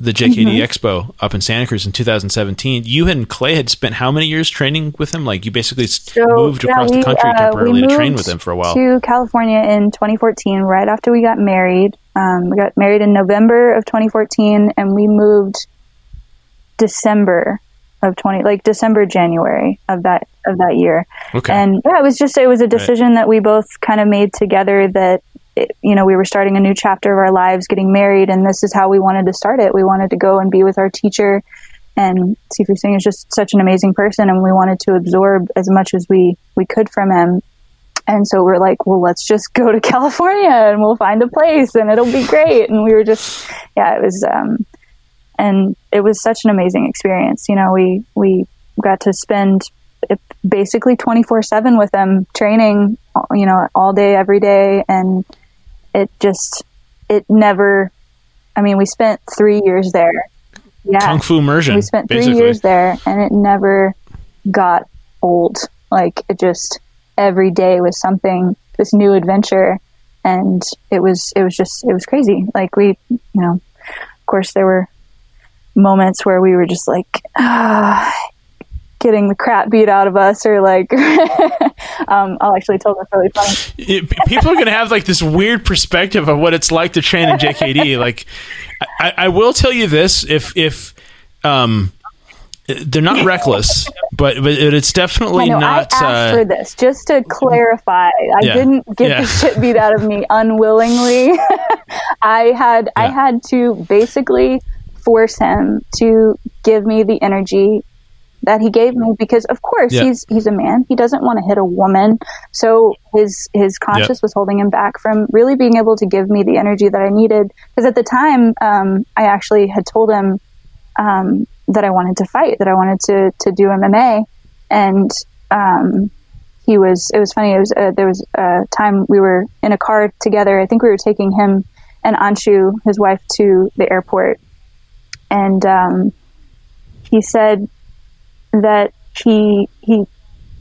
S1: the JKD Expo up in Santa Cruz in 2017. You and Clay had spent how many years training with him? Like you basically
S2: So,
S1: moved
S2: yeah,
S1: across
S2: we,
S1: the country
S2: uh,
S1: temporarily to train with him for a while.
S2: To California in 2014, right after we got married. Um, we got married in November of 2014, and we moved December of 20, like December January of that of that year.
S1: okay.
S2: And yeah, it was just it was a decision that we both kind of made together that you know we were starting a new chapter of our lives, getting married, and this is how we wanted to start it. We wanted to go and be with our teacher. And Sifu Singh is just such an amazing person, and we wanted to absorb as much as we we could from him. And so we're like, well, let's just go to California and we'll find a place and it'll be great. And we were just, yeah, it was, um, and it was such an amazing experience. You know, we, we got to spend basically 24 seven with them training, you know, all day, every day. And it just, it never, I mean, we spent three years there. Yeah.
S1: Kung Fu immersion.
S2: We spent three
S1: basically.
S2: years there, and it never got old. Like it just every day was something, this new adventure, and it was it was just it was crazy. Like we, you know, of course there were moments where we were just like. Ah, Getting the crap beat out of us, or like, um, I'll actually tell this really funny.
S1: People are going to have like this weird perspective of what it's like to train in JKD. like, I, I will tell you this: if if um, they're not reckless, but but it's
S2: I
S1: definitely
S2: know.
S1: not.
S2: I asked
S1: uh,
S2: for this just to clarify. I
S1: Yeah.
S2: didn't get
S1: Yeah.
S2: the shit beat out of me unwillingly. I had I had to basically force him to give me the energy that he gave me because of course
S1: Yeah.
S2: he's he's a man. He doesn't want to hit a woman. So his his conscience was holding him back from really being able to give me the energy that I needed because at the time um, I actually had told him um, that I wanted to fight, that I wanted to to do MMA, and um, he was. It was funny. It was uh, there was a time we were in a car together. I think we were taking him and Anshu, his wife, to the airport, and um, he said that he he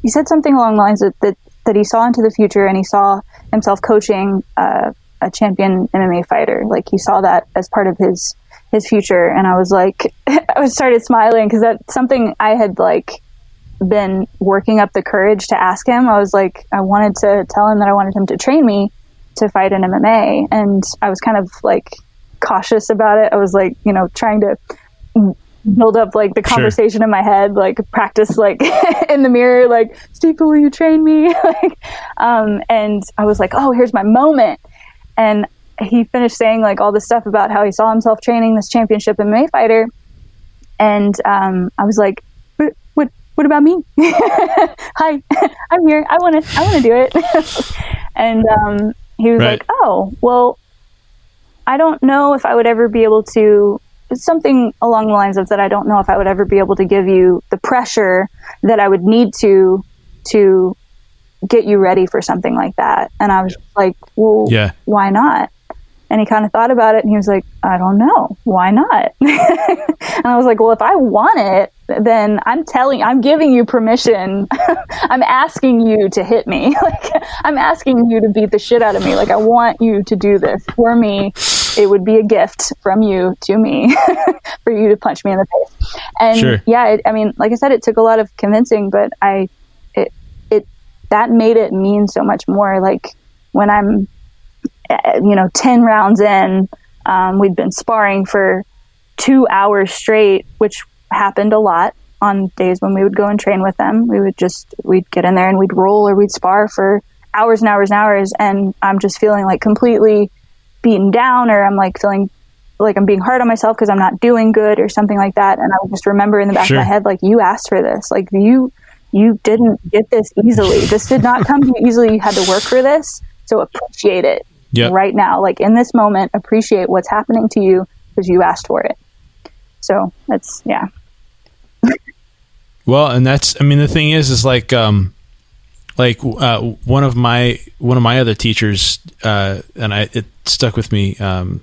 S2: he said something along the lines that that, that he saw into the future and he saw himself coaching uh, a champion MMA fighter. Like he saw that as part of his his future, and I was like, I was started smiling because that's something I had like been working up the courage to ask him. I was like, I wanted to tell him that I wanted him to train me to fight in MMA, and I was kind of like cautious about it. I was like, you know, trying to build up like the
S1: Sure.
S2: conversation in my head, like practice like in the mirror, like Sifu, will you train me? like, um, and I was like, oh, here's my moment. And he finished saying like all this stuff about how he saw himself training this championship MMA fighter, and um, I was like, what, what, what about me? Hi, I'm here. I want to, I want to do it. and um, he was
S1: Right.
S2: like, oh, well, I don't know if I would ever be able to something along the lines of that I don't know if I would ever be able to give you the pressure that I would need to to get you ready for something like that. And I was like, well,
S1: Yeah.
S2: why not? And he kind of thought about it and he was like, I don't know. Why not? and I was like, well, if I want it, then I'm telling, I'm giving you permission. I'm asking you to hit me. like, I'm asking you to beat the shit out of me. Like, I want you to do this for me. It would be a gift from you to me for you to punch me in the face. And
S1: Sure.
S2: yeah, it, I mean, like I said, it took a lot of convincing, but I, it, it, that made it mean so much more. Like when I'm, you know, 10 rounds in, um, we'd been sparring for two hours straight, which happened a lot on days when we would go and train with them. We would just, we'd get in there and we'd roll or we'd spar for hours and hours and hours. And I'm just feeling like completely beaten down or I'm like feeling like I'm being hard on myself because I'm not doing good or something like that. And I would just remember in the back
S1: Sure.
S2: of my head, like, you asked for this. Like, you, you didn't get this easily. This did not come to you easily. You had to work for this. So appreciate it
S1: Yep.
S2: right now. Like in this moment, appreciate what's happening to you because you asked for it. So that's, yeah.
S1: Well, and that's I mean the thing is is like um like uh, one of my one of my other teachers uh and I it stuck with me um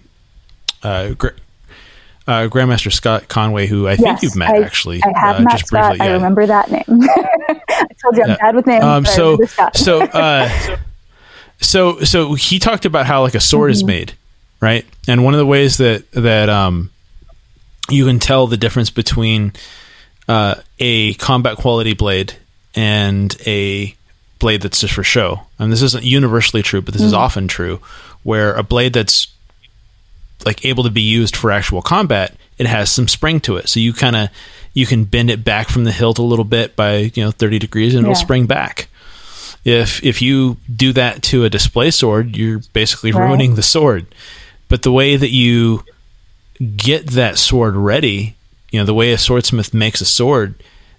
S1: uh, Gra- uh Grandmaster Scott Conway who I think
S2: yes.
S1: you've met
S2: I,
S1: actually
S2: I have
S1: uh,
S2: met
S1: just
S2: Scott.
S1: briefly
S2: I remember that name. I told you I'm
S1: Yeah.
S2: bad with names.
S1: Um, so so uh, so so he talked about how like a sword
S2: Mm-hmm.
S1: is made, right? And one of the ways that that um you can tell the difference between uh, a combat quality blade and a blade that's just for show. And this isn't universally true, but this is often true, where a blade that's like able to be used for actual combat, it has some spring to it. So you kind of you can bend it back from the hilt a little bit by you know thirty degrees, and it'll spring back. If if you do that to a display sword, you're basically
S2: Right.
S1: ruining the sword. But the way that you get that sword ready, you know, the way a swordsmith makes a sword,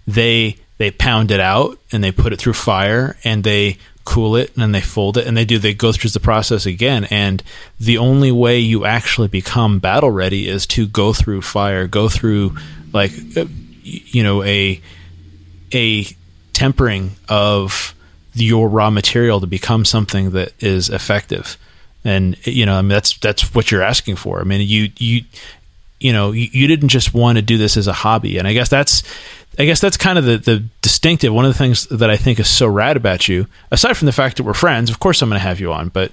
S1: they they pound it out and they put it through fire and they cool it and then they fold it and they do they go through the process again and the only way you actually become battle ready is to go through fire go through like uh, you know a a tempering of your raw material to become something that is effective and you know I mean that's that's what you're asking for I mean you you you know you, you didn't just want to do this as a hobby and I guess that's I guess that's kind of the, the distinctive one of the things that I think is so rad about you aside from the fact that we're friends of course I'm going to have you on but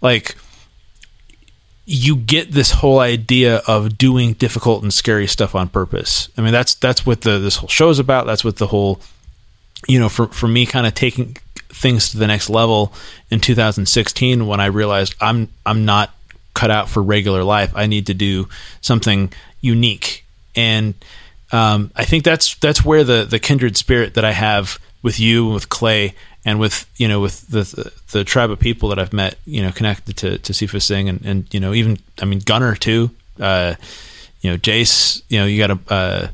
S1: like you get this whole idea of doing difficult and scary stuff on purpose. I mean, that's that's what the this whole show is about. That's what the whole, you know, for for me, kind of taking things to the next level in 2016 when I realized I'm I'm not cut out for regular life. I need to do something unique, and um, I think that's that's where the the kindred spirit that I have with you and with Clay and with you know with the, the the tribe of people that I've met you know connected to to Sifu Singh and and you know even I mean Gunner too uh, you know Jace you know you got a uh,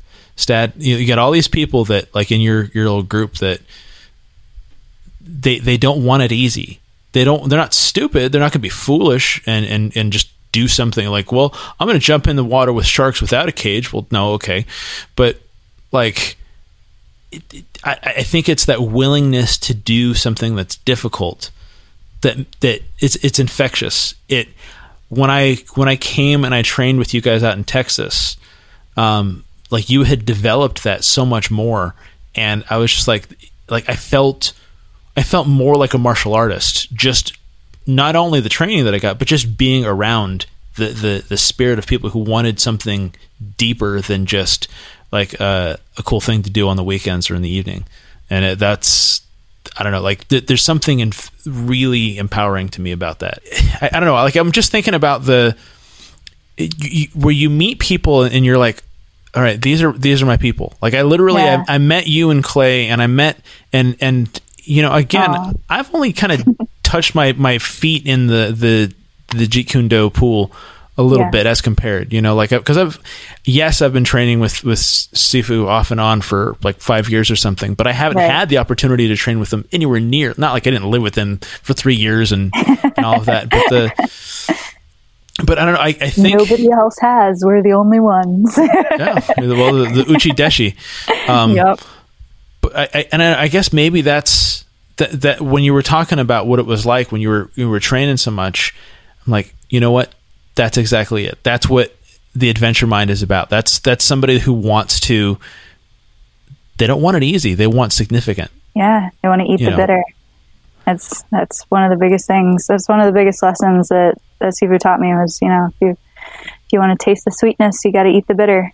S1: you, know, you got all these people that like in your your little group that they they don't want it easy. They don't they're not stupid. They're not going to be foolish and and and just do something like well I'm going to jump in the water with sharks without a cage. Well no okay. But like it, it, I, I think it's that willingness to do something that's difficult that that it's it's infectious. It when I when I came and I trained with you guys out in Texas, um, like you had developed that so much more, and I was just like like I felt I felt more like a martial artist. Just not only the training that I got, but just being around the the the spirit of people who wanted something deeper than just like uh, a cool thing to do on the weekends or in the evening, and it, that's I don't know, like th- there's something in really empowering to me about that. I, I don't know, like I'm just thinking about the you, where you meet people and you're like, all right, these are these are my people. Like I literally
S2: Yeah.
S1: I, I met you and Clay, and I met and and you know again. I've only kind of touched my my feet in the the the Jeet Kune Do pool a little
S2: Yeah.
S1: bit as compared, you know, like because I've yes I've been training with with Sifu off and on for like five years or something, but I haven't
S2: Right.
S1: had the opportunity to train with them anywhere near. Not like I didn't live with them for three years and, and all of that, but the but I don't know. I, I think
S2: Nobody else has. We're the only ones.
S1: yeah, well the, the Uchi Deshi. Um,
S2: yep.
S1: But I, I, and I, I guess maybe that's that, that when you were talking about what it was like when you were you were training so much, I'm like, you know what? That's exactly it. That's what the adventure mind is about. That's that's somebody who wants to. They don't want it easy. They want significant.
S2: Yeah, they want to eat
S1: You
S2: the
S1: know.
S2: bitter. That's that's one of the biggest things. That's one of the biggest lessons that that Sifu taught me was you know if you if you want to taste the sweetness, you got to eat the bitter.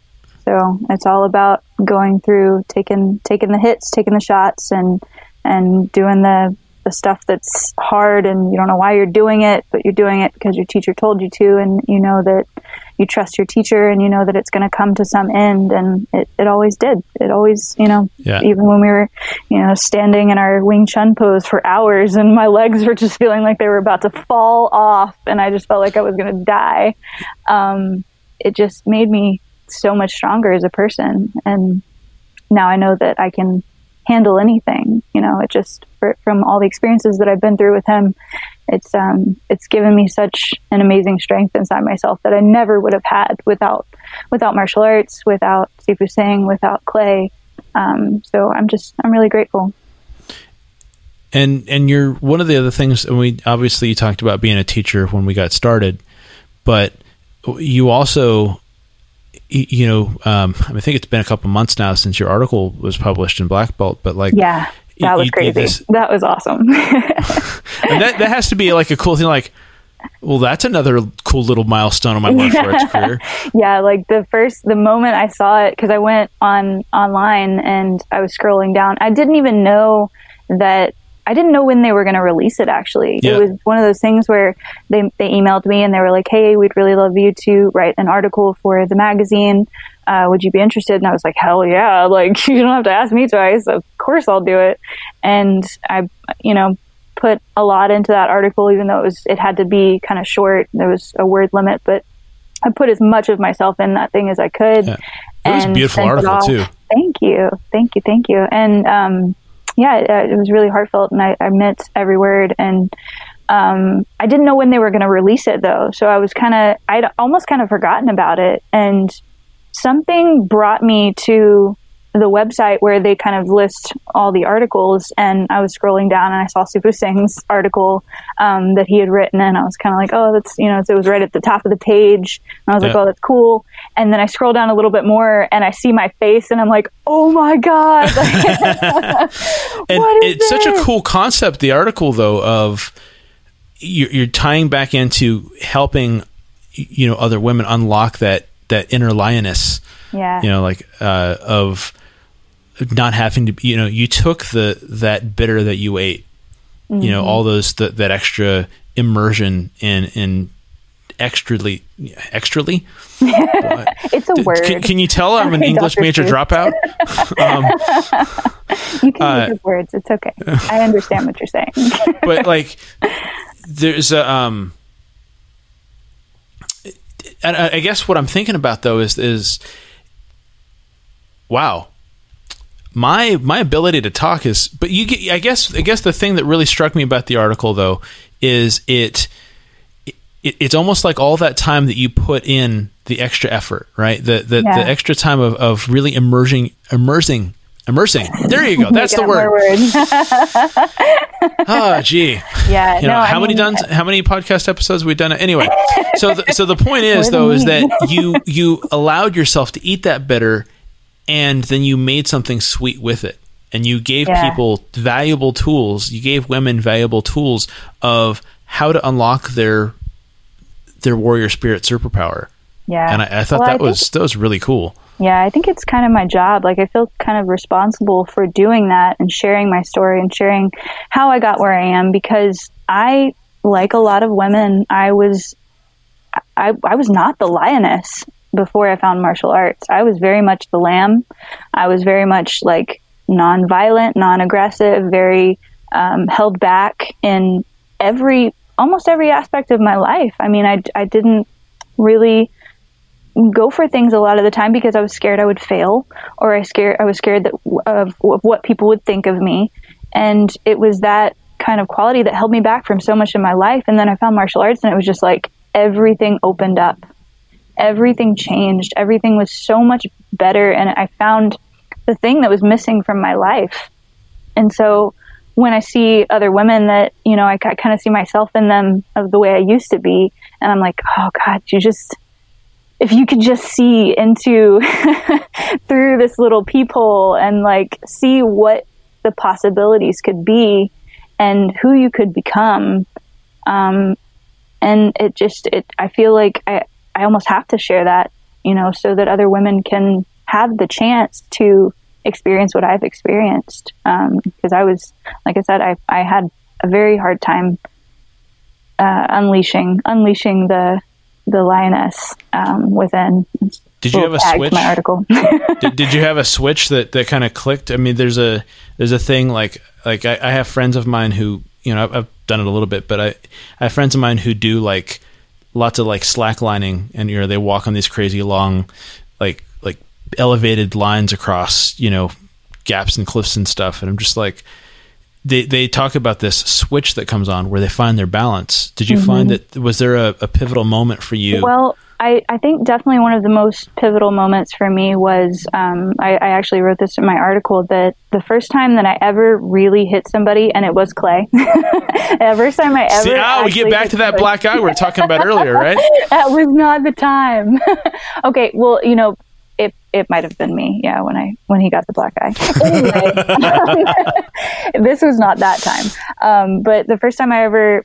S2: So it's all about going through taking taking the hits, taking the shots, and and doing the the stuff that's hard and you don't know why you're doing it, but you're doing it because your teacher told you to, and you know that you trust your teacher and you know that it's going to come to some end, and it, it always did. It always, you know,
S1: Yeah.
S2: even when we were, you know, standing in our Wing Chun pose for hours and my legs were just feeling like they were about to fall off and I just felt like I was going to die. Um, it just made me so much stronger as a person. And now I know that I can handle anything, you know, it just, for, from all the experiences that I've been through with him, it's, um, it's given me such an amazing strength inside myself that I never would have had without, without martial arts, without Sifu Singh, without Clay. Um, so I'm just, I'm really grateful.
S1: and and you're one of the other things and we obviously you talked about being a teacher when we got started but you also you know um, i think it's been a couple months now since your article was published in black belt but like
S2: Yeah, that was
S1: you-
S2: crazy. that was awesome.
S1: and that, that has to be like a cool thing like well that's another cool little milestone in my martial arts career
S2: yeah, like the first, the moment I saw it, because I went on online and I was scrolling down. I didn't even know that. I didn't know when they were going to release it. Actually,
S1: Yeah.
S2: it was one of those things where they they emailed me and they were like, "Hey, we'd really love you to write an article for the magazine. Uh, would you be interested?" And I was like, "Hell yeah! Like you don't have to ask me twice. Of course I'll do it." And I, you know, put a lot into that article, even though it was it had to be kind of short. There was a word limit, but I put as much of myself in that thing as I could.
S1: Yeah. It was a beautiful article, too.
S2: Thank you, thank you, thank you. And um, yeah, it, it was really heartfelt, and I, I meant every word. And um, I didn't know when they were going to release it though, so I was kind of I'd almost kind of forgotten about it. And something brought me to the website where they kind of list all the articles and I was scrolling down and I saw Sifu Singh's article um, that he had written and I was kind of like oh that's you know it was right at the top of the page. And I was like oh that's cool. And then I scroll down a little bit more and I see my face and I'm like oh my god.
S1: And
S2: What is
S1: it's such a cool concept the article though of you're, you're tying back into helping you know other women unlock that that inner lioness
S2: yeah.
S1: you know like uh of not having to you know you took the that bitter that you ate you
S2: Mm-hmm.
S1: know all those that that extra immersion in in extrally extrally?
S2: It's a word.
S1: can, can you tell i'm an english major
S2: Seuss.
S1: dropout? Um,
S2: you can
S1: uh,
S2: use the words. It's okay. I understand what you're saying.
S1: But like there's a um and I I guess what I'm thinking about though is is wow my my ability to talk is but you get I guess I guess the thing that really struck me about the article though is it it, it's almost like all that time that you put in the extra effort, right? The the,
S2: Yeah.
S1: the extra time of, of really immersing immersing immersing. There you go. That's the
S2: Making up more
S1: word.
S2: words.
S1: Ah, gee.
S2: yeah
S1: You know,
S2: no,
S1: how
S2: I
S1: many
S2: mean,
S1: done how many podcast episodes we've done? Anyway, so the, so the point is though is that you you allowed yourself to eat that bitter, and then you made something sweet with it, and you gave
S2: Yeah.
S1: people valuable tools. You gave women valuable tools of how to unlock their their warrior spirit superpower.
S2: yeah
S1: And I, I thought
S2: Well,
S1: that
S2: think-
S1: was that was really cool.
S2: Yeah, I think it's kind of my job. Like, I feel kind of responsible for doing that and sharing my story and sharing how I got where I am because I, like a lot of women, I was, I, I was not the lioness before I found martial arts. I was very much the lamb. I was very much like non-violent, non-aggressive, very um, held back in every, almost every aspect of my life. I mean, I, I didn't really go for things a lot of the time because I was scared I would fail, or I scared I was scared that of, of what people would think of me, and it was that kind of quality that held me back from so much in my life. And then I found martial arts, and it was just like everything opened up, everything changed, everything was so much better, and I found the thing that was missing from my life. And so when I see other women that, you know, I, kind of see myself in them of the way I used to be. and I'm like, oh God, you just if you could just see into through this little peephole and like see what the possibilities could be and who you could become um, and it just it i feel like i i almost have to share that you know so that other women can have the chance to experience what i've experienced because um, i was like i said i i had a very hard time uh, unleashing unleashing the the lioness um, within.
S1: Did you have a switch? My article. did, did you have a switch that, that kind of clicked? I mean, there's a there's a thing like like I, I have friends of mine who you know I've, I've, done it a little bit, but I I have friends of mine who do like lots of like slacklining, and you know they walk on these crazy long like like elevated lines across you know gaps and cliffs and stuff, and I'm just like they they talk about this switch that comes on where they find their balance. Did you mm-hmm. find that was there a, a, pivotal moment for you?
S2: Well, I, I think definitely one of the most pivotal moments for me was um, I, I, actually wrote this in my article that the first time that I ever really hit somebody, and it was Clay. the first time I ever.
S1: See, oh, we get back to that black eye we were talking about earlier, right?
S2: that was not the time. okay, well, you know, it it might have been me, yeah, when I when he got the black eye. Anyway, this was not that time. Um, but the first time I ever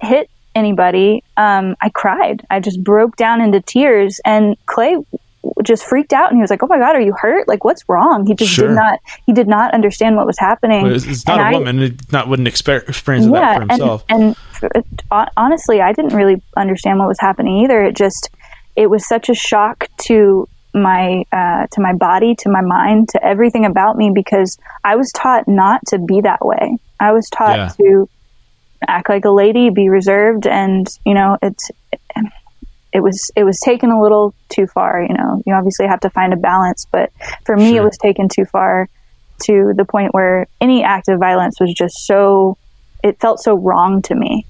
S2: hit anybody, um, I cried. I just broke down into tears, and Clay just freaked out and he was like, "Oh my god, are you hurt? Like, what's wrong?" He just sure. did not he did not understand what was happening.
S1: Well, it's not and a I, woman; it not wouldn't experience yeah, that for himself.
S2: And, and honestly, I didn't really understand what was happening either. It just it was such a shock to my uh, to my body, to my mind, to everything about me because I was taught not to be that way. I was taught yeah. to act like a lady, be reserved, and you know it's it was it was taken a little too far. You know, you obviously have to find a balance, but for me, sure. it was taken too far to the point where any act of violence was just so it felt so wrong to me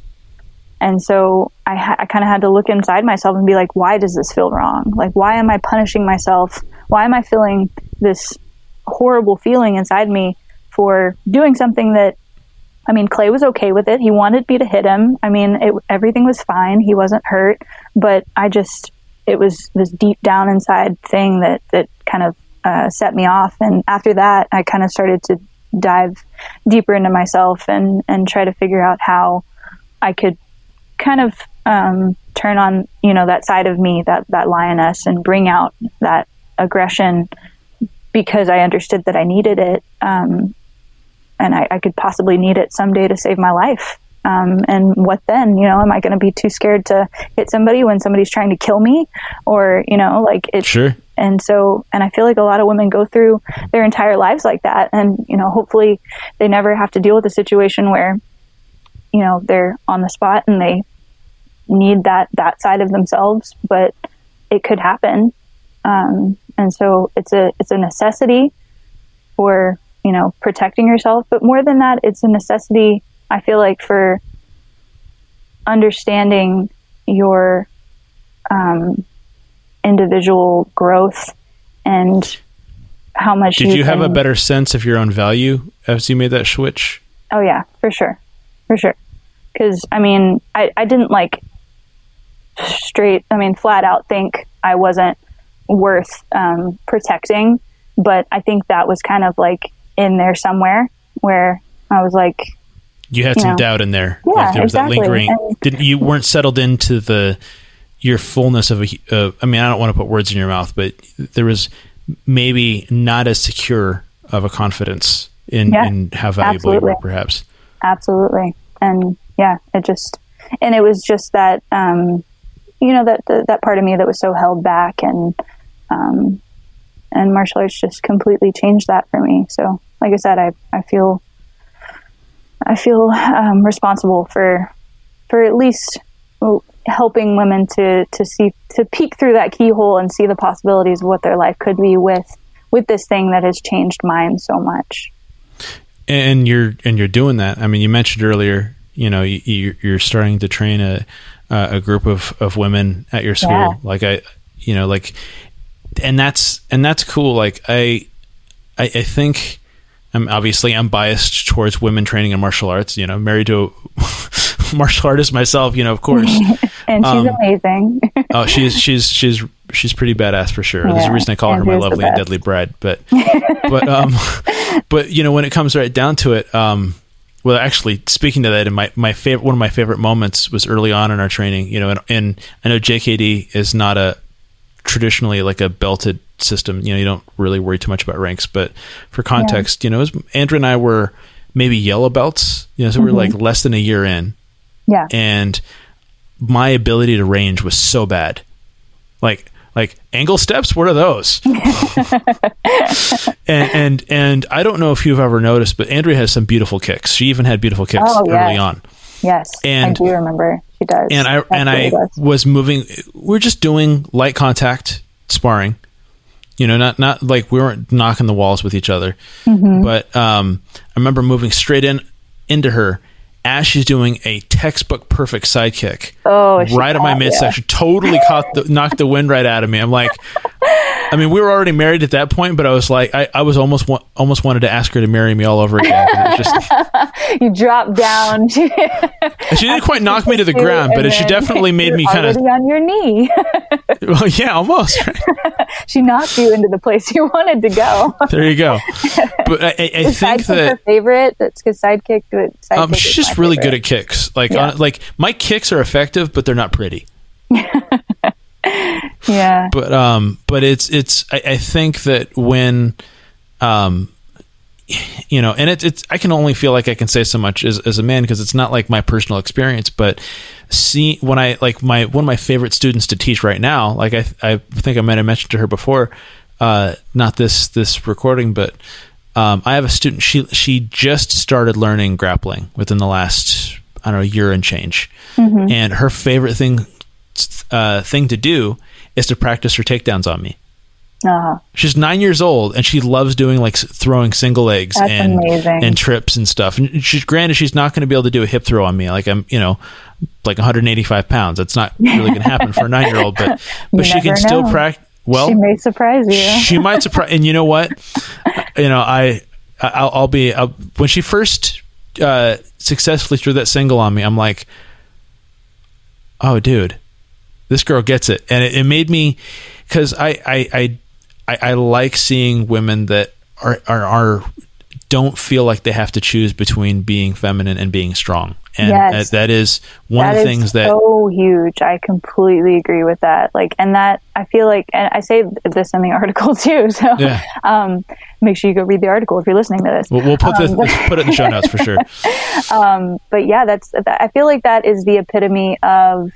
S2: and so I, ha- I kind of had to look inside myself and be like, why does this feel wrong? Like, why am I punishing myself? Why am I feeling this horrible feeling inside me for doing something that, I mean, Clay was okay with it. He wanted me to hit him. I mean, it, everything was fine. He wasn't hurt, but I just, it was this deep down inside thing that, that kind of uh, set me off. And after that, I kind of started to dive deeper into myself and, and try to figure out how I could kind of um, turn on you know that side of me that that lioness and bring out that aggression because I understood that I needed it um, and I, I, could possibly need it someday to save my life. Um, and what then? You know, am I going to be too scared to hit somebody when somebody's trying to kill me? Or, you know, like it.
S1: Sure.
S2: And so, and I feel like a lot of women go through their entire lives like that. And, you know, hopefully they never have to deal with a situation where you know they're on the spot and they need that that side of themselves but it could happen. Um, and so it's a it's a necessity for you know protecting yourself but more than that it's a necessity i feel like for understanding your um, individual growth and how much
S1: did you,
S2: you
S1: have a better sense of your own value as you made that switch?
S2: Oh yeah for sure for sure. Because I mean, I, I didn't like straight, I mean, flat out think I wasn't worth um, protecting, but I think that was kind of like in there somewhere where I was like,
S1: you had
S2: you
S1: some know, doubt in there.
S2: Yeah,
S1: like there
S2: was exactly.
S1: that lingering. And, Didn't you weren't settled into the your fullness of a. Uh, I mean, I don't want to put words in your mouth, but there was maybe not as secure of a confidence in, yeah, in how valuable absolutely. you were, perhaps.
S2: Absolutely, and yeah, it just, and it was just that, um, you know, that, that, that part of me that was so held back and, um, and martial arts just completely changed that for me. So, like I said, I, I feel, I feel, um, responsible for, for at least helping women to, to see, to peek through that keyhole and see the possibilities of what their life could be with, with this thing that has changed mine so much
S1: and you're and you're doing that. I mean, you mentioned earlier you know you, you're starting to train a a group of of women at your school yeah. like i you know like and that's and that's cool like i i, I think I'm obviously I'm biased towards women training in martial arts. You know, married to a martial artist myself, you know, of course.
S2: and she's
S1: Um,
S2: amazing.
S1: oh, she's she's she's she's pretty badass for sure. There's a reason I call her my lovely and deadly bride. But but um, but you know, when it comes right down to it, um, well, actually, speaking to that, and my my favorite one of my favorite moments was early on in our training. You know, and, and I know JKD is not a traditionally like a belted system. You know, you don't really worry too much about ranks. But for context, you know, was, Andrew and I were maybe yellow belts. You know, so we
S2: Mm-hmm.
S1: were like less than a year in
S2: yeah.
S1: and my ability to range was so bad. Like like angle steps, what are those? and and and I don't know if you've ever noticed, but Andrea has some beautiful kicks. She even had beautiful kicks
S2: Oh,
S1: early
S2: yes.
S1: on.
S2: Yes.
S1: and-
S2: I do remember she does.
S1: And I and I
S2: does.
S1: was moving we're just doing light contact sparring. You know, not not like we weren't knocking the walls with each other.
S2: Mm-hmm.
S1: But um I remember moving straight in into her as is doing a textbook perfect sidekick
S2: Oh,
S1: right at my midsection. Totally caught the knocked the wind right out of me. I'm like, I mean, we were already married at that point, but I was like, I, I was almost wa- almost wanted to ask her to marry me all over again. Just,
S2: You dropped down. She,
S1: she didn't quite knock me to the ground, but she definitely made me kind of,
S2: on your knee.
S1: well, yeah, almost. Right.
S2: she knocked you into the place you wanted to go.
S1: There you go. But I, I, I think
S2: sidekick her favorite? That's because sidekick. Good. Sidekick
S1: um, she's just really
S2: favorite.
S1: good at kicks. Like,
S2: Yeah.
S1: on, like my kicks are effective, but they're not pretty.
S2: Yeah.
S1: but um but it's it's I, I think that when um you know and it's it's i can only feel like i can say so much as, as a man because it's not like my personal experience but see when i like my one of my favorite students to teach right now like i i think i might have mentioned to her before uh not this this recording but um i have a student she she just started learning grappling within the last i don't know year and change and her favorite thing uh thing to do is to practice her takedowns on me
S2: Uh-huh.
S1: She's nine years old and she loves doing like throwing single legs
S2: That's
S1: and
S2: amazing.
S1: and trips and stuff. And she's granted she's not going to be able to do a hip throw on me. Like I'm, you know, like 185 pounds. That's not really going to happen for a nine year old. But but she can still practice. Well,
S2: she may surprise you.
S1: she might surprise. And you know what? You know, I I'll, I'll be I'll, when she first uh, successfully threw that single on me. I'm like, oh, dude, this girl gets it, and it, it made me because I I, I I I like seeing women that are are are don't feel like they have to choose between being feminine and being strong, and
S2: Yes.
S1: that- is one
S2: That
S1: of the things that
S2: so huge. I completely agree with that. Like, and that I feel like, and I say this in the article too. So,
S1: Yeah.
S2: um, make sure you go read the article if you're listening to this.
S1: we'll, we'll put this
S2: Um,
S1: let's put it in the show notes for sure.
S2: but yeah, that's. I feel like that is the epitome of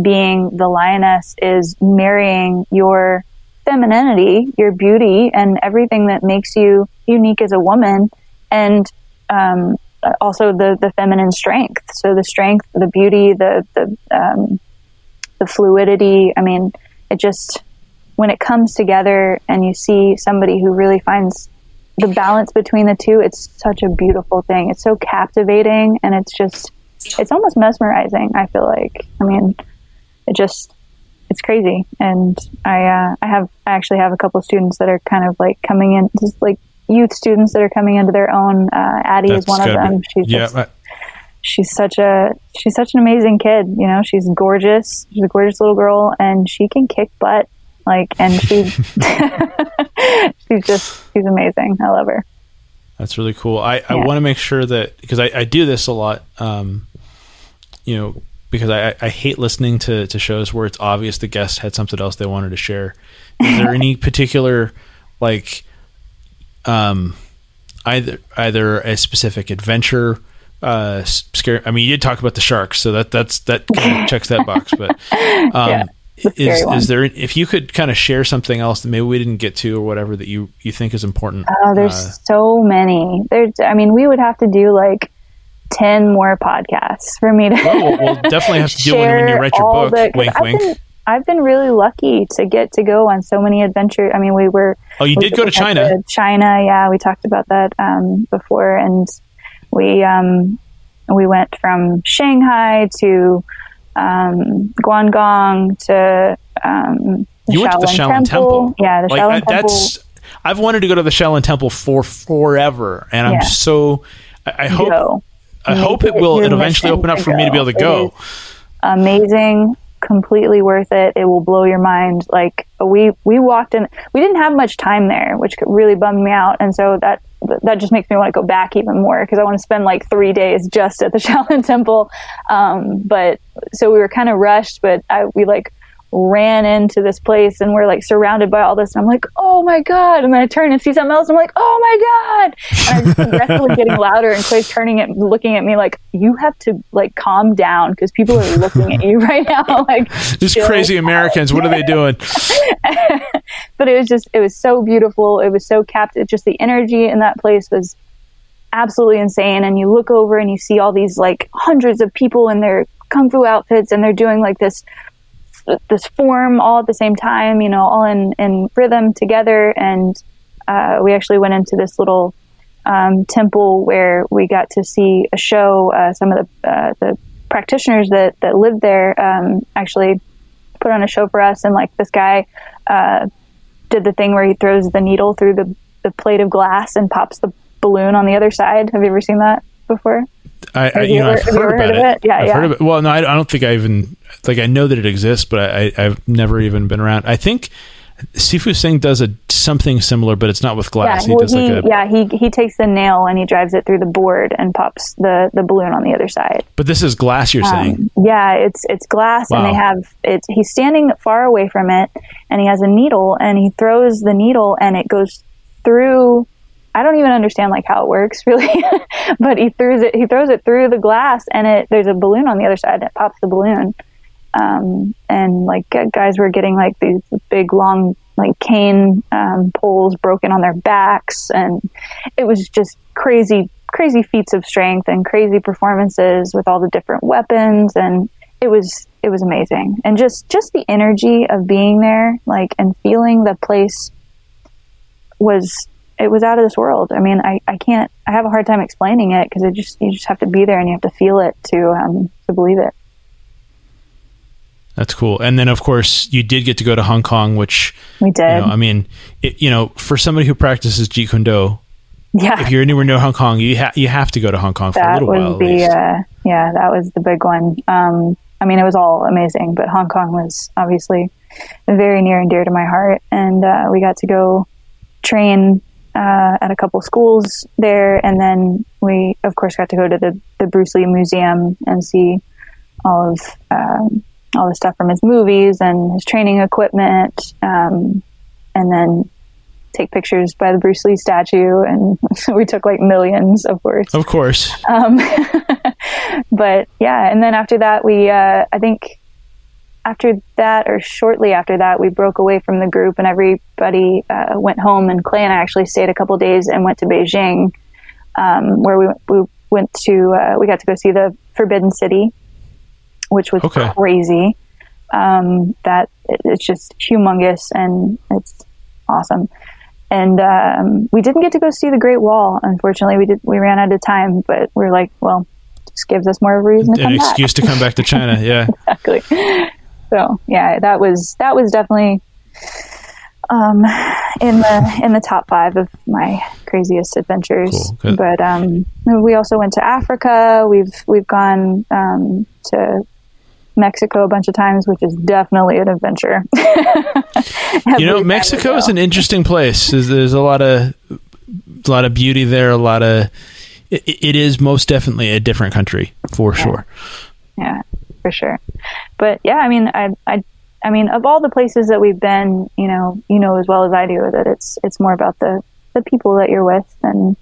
S2: being the lioness. Is marrying your femininity, your beauty, and everything that makes you unique as a woman, and um, also the the feminine strength. So the strength, the beauty, the the um, the fluidity. I mean, it just when it comes together and you see somebody who really finds the balance between the two, it's such a beautiful thing. It's so captivating and it's just it's almost mesmerizing, I feel like. I mean, it just it's crazy. And I uh, I have I actually have a couple of students that are kind of like coming in just like youth students that are coming into their own. Uh, Addie is one of
S1: gotta be-
S2: them. She's
S1: yeah,
S2: just
S1: I-
S2: she's such a she's such an amazing kid you know she's gorgeous she's a gorgeous little girl and she can kick butt like and she's she's just she's amazing i love her
S1: That's really cool. I, I want to make sure that because I, I do this a lot, um, you know, because I, I hate listening to, to shows where it's obvious the guest had something else they wanted to share. Is there any particular like um, either either a specific adventure? Uh, scare. I mean, you did talk about the sharks, so that that's that kind of checks that box. But um,
S2: Yeah,
S1: is
S2: one.
S1: is there if you could kind of share something else that maybe we didn't get to or whatever that you you think is important?
S2: oh there's
S1: Uh,
S2: so many there's i mean we would have to do like 10 more podcasts for me to
S1: Well, we'll, we'll definitely have to do one when you write your book.
S2: the-
S1: wink,
S2: I've
S1: wink.
S2: Been, I've been really lucky to get to go on so many adventures. I mean, we were
S1: oh, you
S2: we
S1: did go to China.
S2: China, yeah, we talked about that um, before, and we um, we went from Shanghai to um, Guangdong to um, the
S1: You went to the Shaolin Temple.
S2: Yeah, the
S1: Like
S2: Shaolin
S1: I,
S2: Temple.
S1: that's. I've wanted to go to the Shaolin Temple for forever, and I'm
S2: Yeah.
S1: so. I, I hope.
S2: Go.
S1: I hope it will. It eventually open up for me to be able to go.
S2: Amazing, completely worth it. It will blow your mind. Like we we walked in, we didn't have much time there, which really bummed me out, and so that that just makes me want to go back even more because I want to spend like three days just at the Shaolin Temple. Um, but so we were kind of rushed, but I, we like ran into this place and we're like surrounded by all this and I'm like, oh my God. And then I turn and see something else. I'm like, oh my God. And I'm progressively getting louder and Clay's turning it, looking at me like, you have to like calm down because people are looking at you right now. Like
S1: these crazy Americans, what are they doing?
S2: but it was just, it was so beautiful. It was so captive. Just the energy in that place was absolutely insane. And you look over and you see all these like hundreds of people in their kung fu outfits and they're doing like this this form all at the same time, you know, all in, in rhythm together. And uh, we actually went into this little um, temple where we got to see a show. Uh, some of the, uh, the practitioners that, that lived there um, actually put on a show for us. And like this guy uh, did the thing where he throws the needle through the, the plate of glass and pops the balloon on the other side. Have you ever seen that before?
S1: I, I you, you, know, ever, I've heard, heard about it. it. Yeah, I've yeah. Heard of it. Well, no, I, I, don't think I even like. I know that it exists, but I, have never even been around. I think Sifu Singh does a something similar, but it's not with glass.
S2: Yeah, well, he, like a, yeah, he he takes the nail and he drives it through the board and pops the the balloon on the other side.
S1: But this is glass. You're um, saying?
S2: Yeah, it's it's glass, wow. and they have it's. He's standing far away from it, and he has a needle, and he throws the needle, and it goes through I don't even understand like how it works really, but he throws it, he throws it through the glass and it, there's a balloon on the other side and it pops the balloon. Um, and like guys were getting like these big long like cane um, poles broken on their backs. And it was just crazy crazy feats of strength and crazy performances with all the different weapons. And it was it was amazing. And just just the energy of being there like and feeling the place was it was out of this world. I mean, I, I can't, I have a hard time explaining it because it just, you just have to be there and you have to feel it to, um, to believe it.
S1: That's cool. And then, of course, you did get to go to Hong Kong, which
S2: we did.
S1: You know, I mean, it, you know, for somebody who practices Jeet Kune Do,
S2: yeah.
S1: if you're anywhere near Hong Kong, you ha- you have to go to Hong Kong for that a little while.
S2: The, uh, yeah, that was the big one. Um, I mean, it was all amazing, but Hong Kong was obviously very near and dear to my heart. And uh, we got to go train uh, at a couple schools there, and then we, of course, got to go to the, the Bruce Lee Museum and see all of um, all the stuff from his movies and his training equipment, um, and then take pictures by the Bruce Lee statue. And we took like millions, of course.
S1: Of course. Um,
S2: but yeah, and then after that, we uh, I think after that, or shortly after that, we broke away from the group and everybody uh, went home. And Clay and I actually stayed a couple days and went to Beijing, um, where we, we went to, uh, we got to go see the Forbidden City, which was okay. crazy. Um, that it, it's just humongous and it's awesome. And um, we didn't get to go see the Great Wall. Unfortunately, we did. We ran out of time, but we are like, well, just gives us more reason to
S1: an excuse
S2: back.
S1: to come back to China. Yeah,
S2: exactly. So yeah, that was that was definitely um, in the in the top five of my craziest adventures. Cool, but um, we also went to Africa. We've we've gone um, to Mexico a bunch of times, which is definitely an adventure.
S1: you know, Mexico is an interesting place. There's, there's, a lot of a lot of beauty there. A lot of it, it is most definitely a different country for
S2: yeah.
S1: sure.
S2: Yeah, for sure. But yeah, I mean, I, I, I mean, of all the places that we've been, you know, you know as well as I do that it's it's more about the the people that you're with and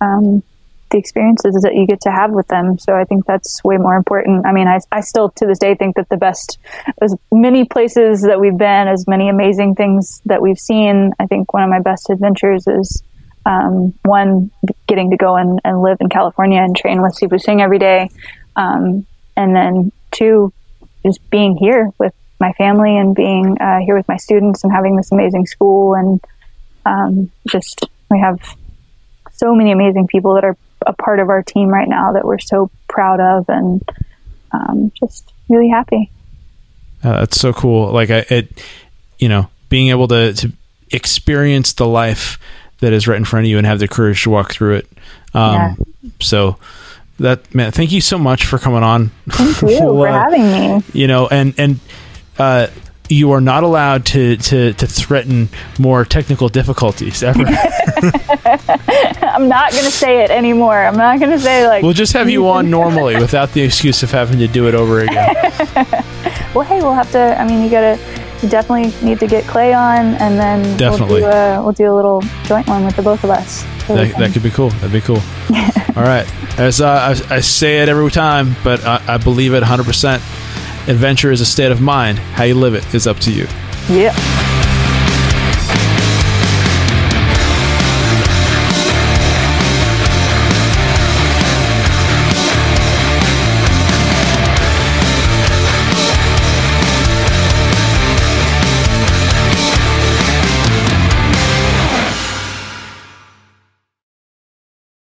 S2: um, the experiences that you get to have with them. So I think that's way more important. I mean, I, I still to this day think that the best, as many places that we've been, as many amazing things that we've seen, I think one of my best adventures is um, one, getting to go and, and live in California and train with Sifu Singh every day. Um, and then two, just being here with my family and being uh, here with my students and having this amazing school and um, just we have so many amazing people that are a part of our team right now that we're so proud of and um, just really happy.
S1: Uh, that's so cool. Like I, it, you know, being able to to experience the life that is right in front of you and have the courage to walk through it. Um, yeah. So that man, thank you so much for coming on.
S2: Thank you for
S1: uh,
S2: having me.
S1: you know, and and uh, you are not allowed to, to to threaten more technical difficulties ever.
S2: I'm not gonna say it anymore. I'm not gonna say like,
S1: we'll just have you on normally without the excuse of having to do it over again.
S2: well, hey, we'll have to. I mean, you gotta. You definitely need to get Clay on, and then
S1: Definitely.
S2: we'll do, a, we'll do a little joint one with the both of us. So
S1: That, that could be cool. That'd be cool. All right. As uh, I, I say it every time, but I, I believe it 100%. Adventure is a state of mind. How you live it is up to you.
S2: yeah.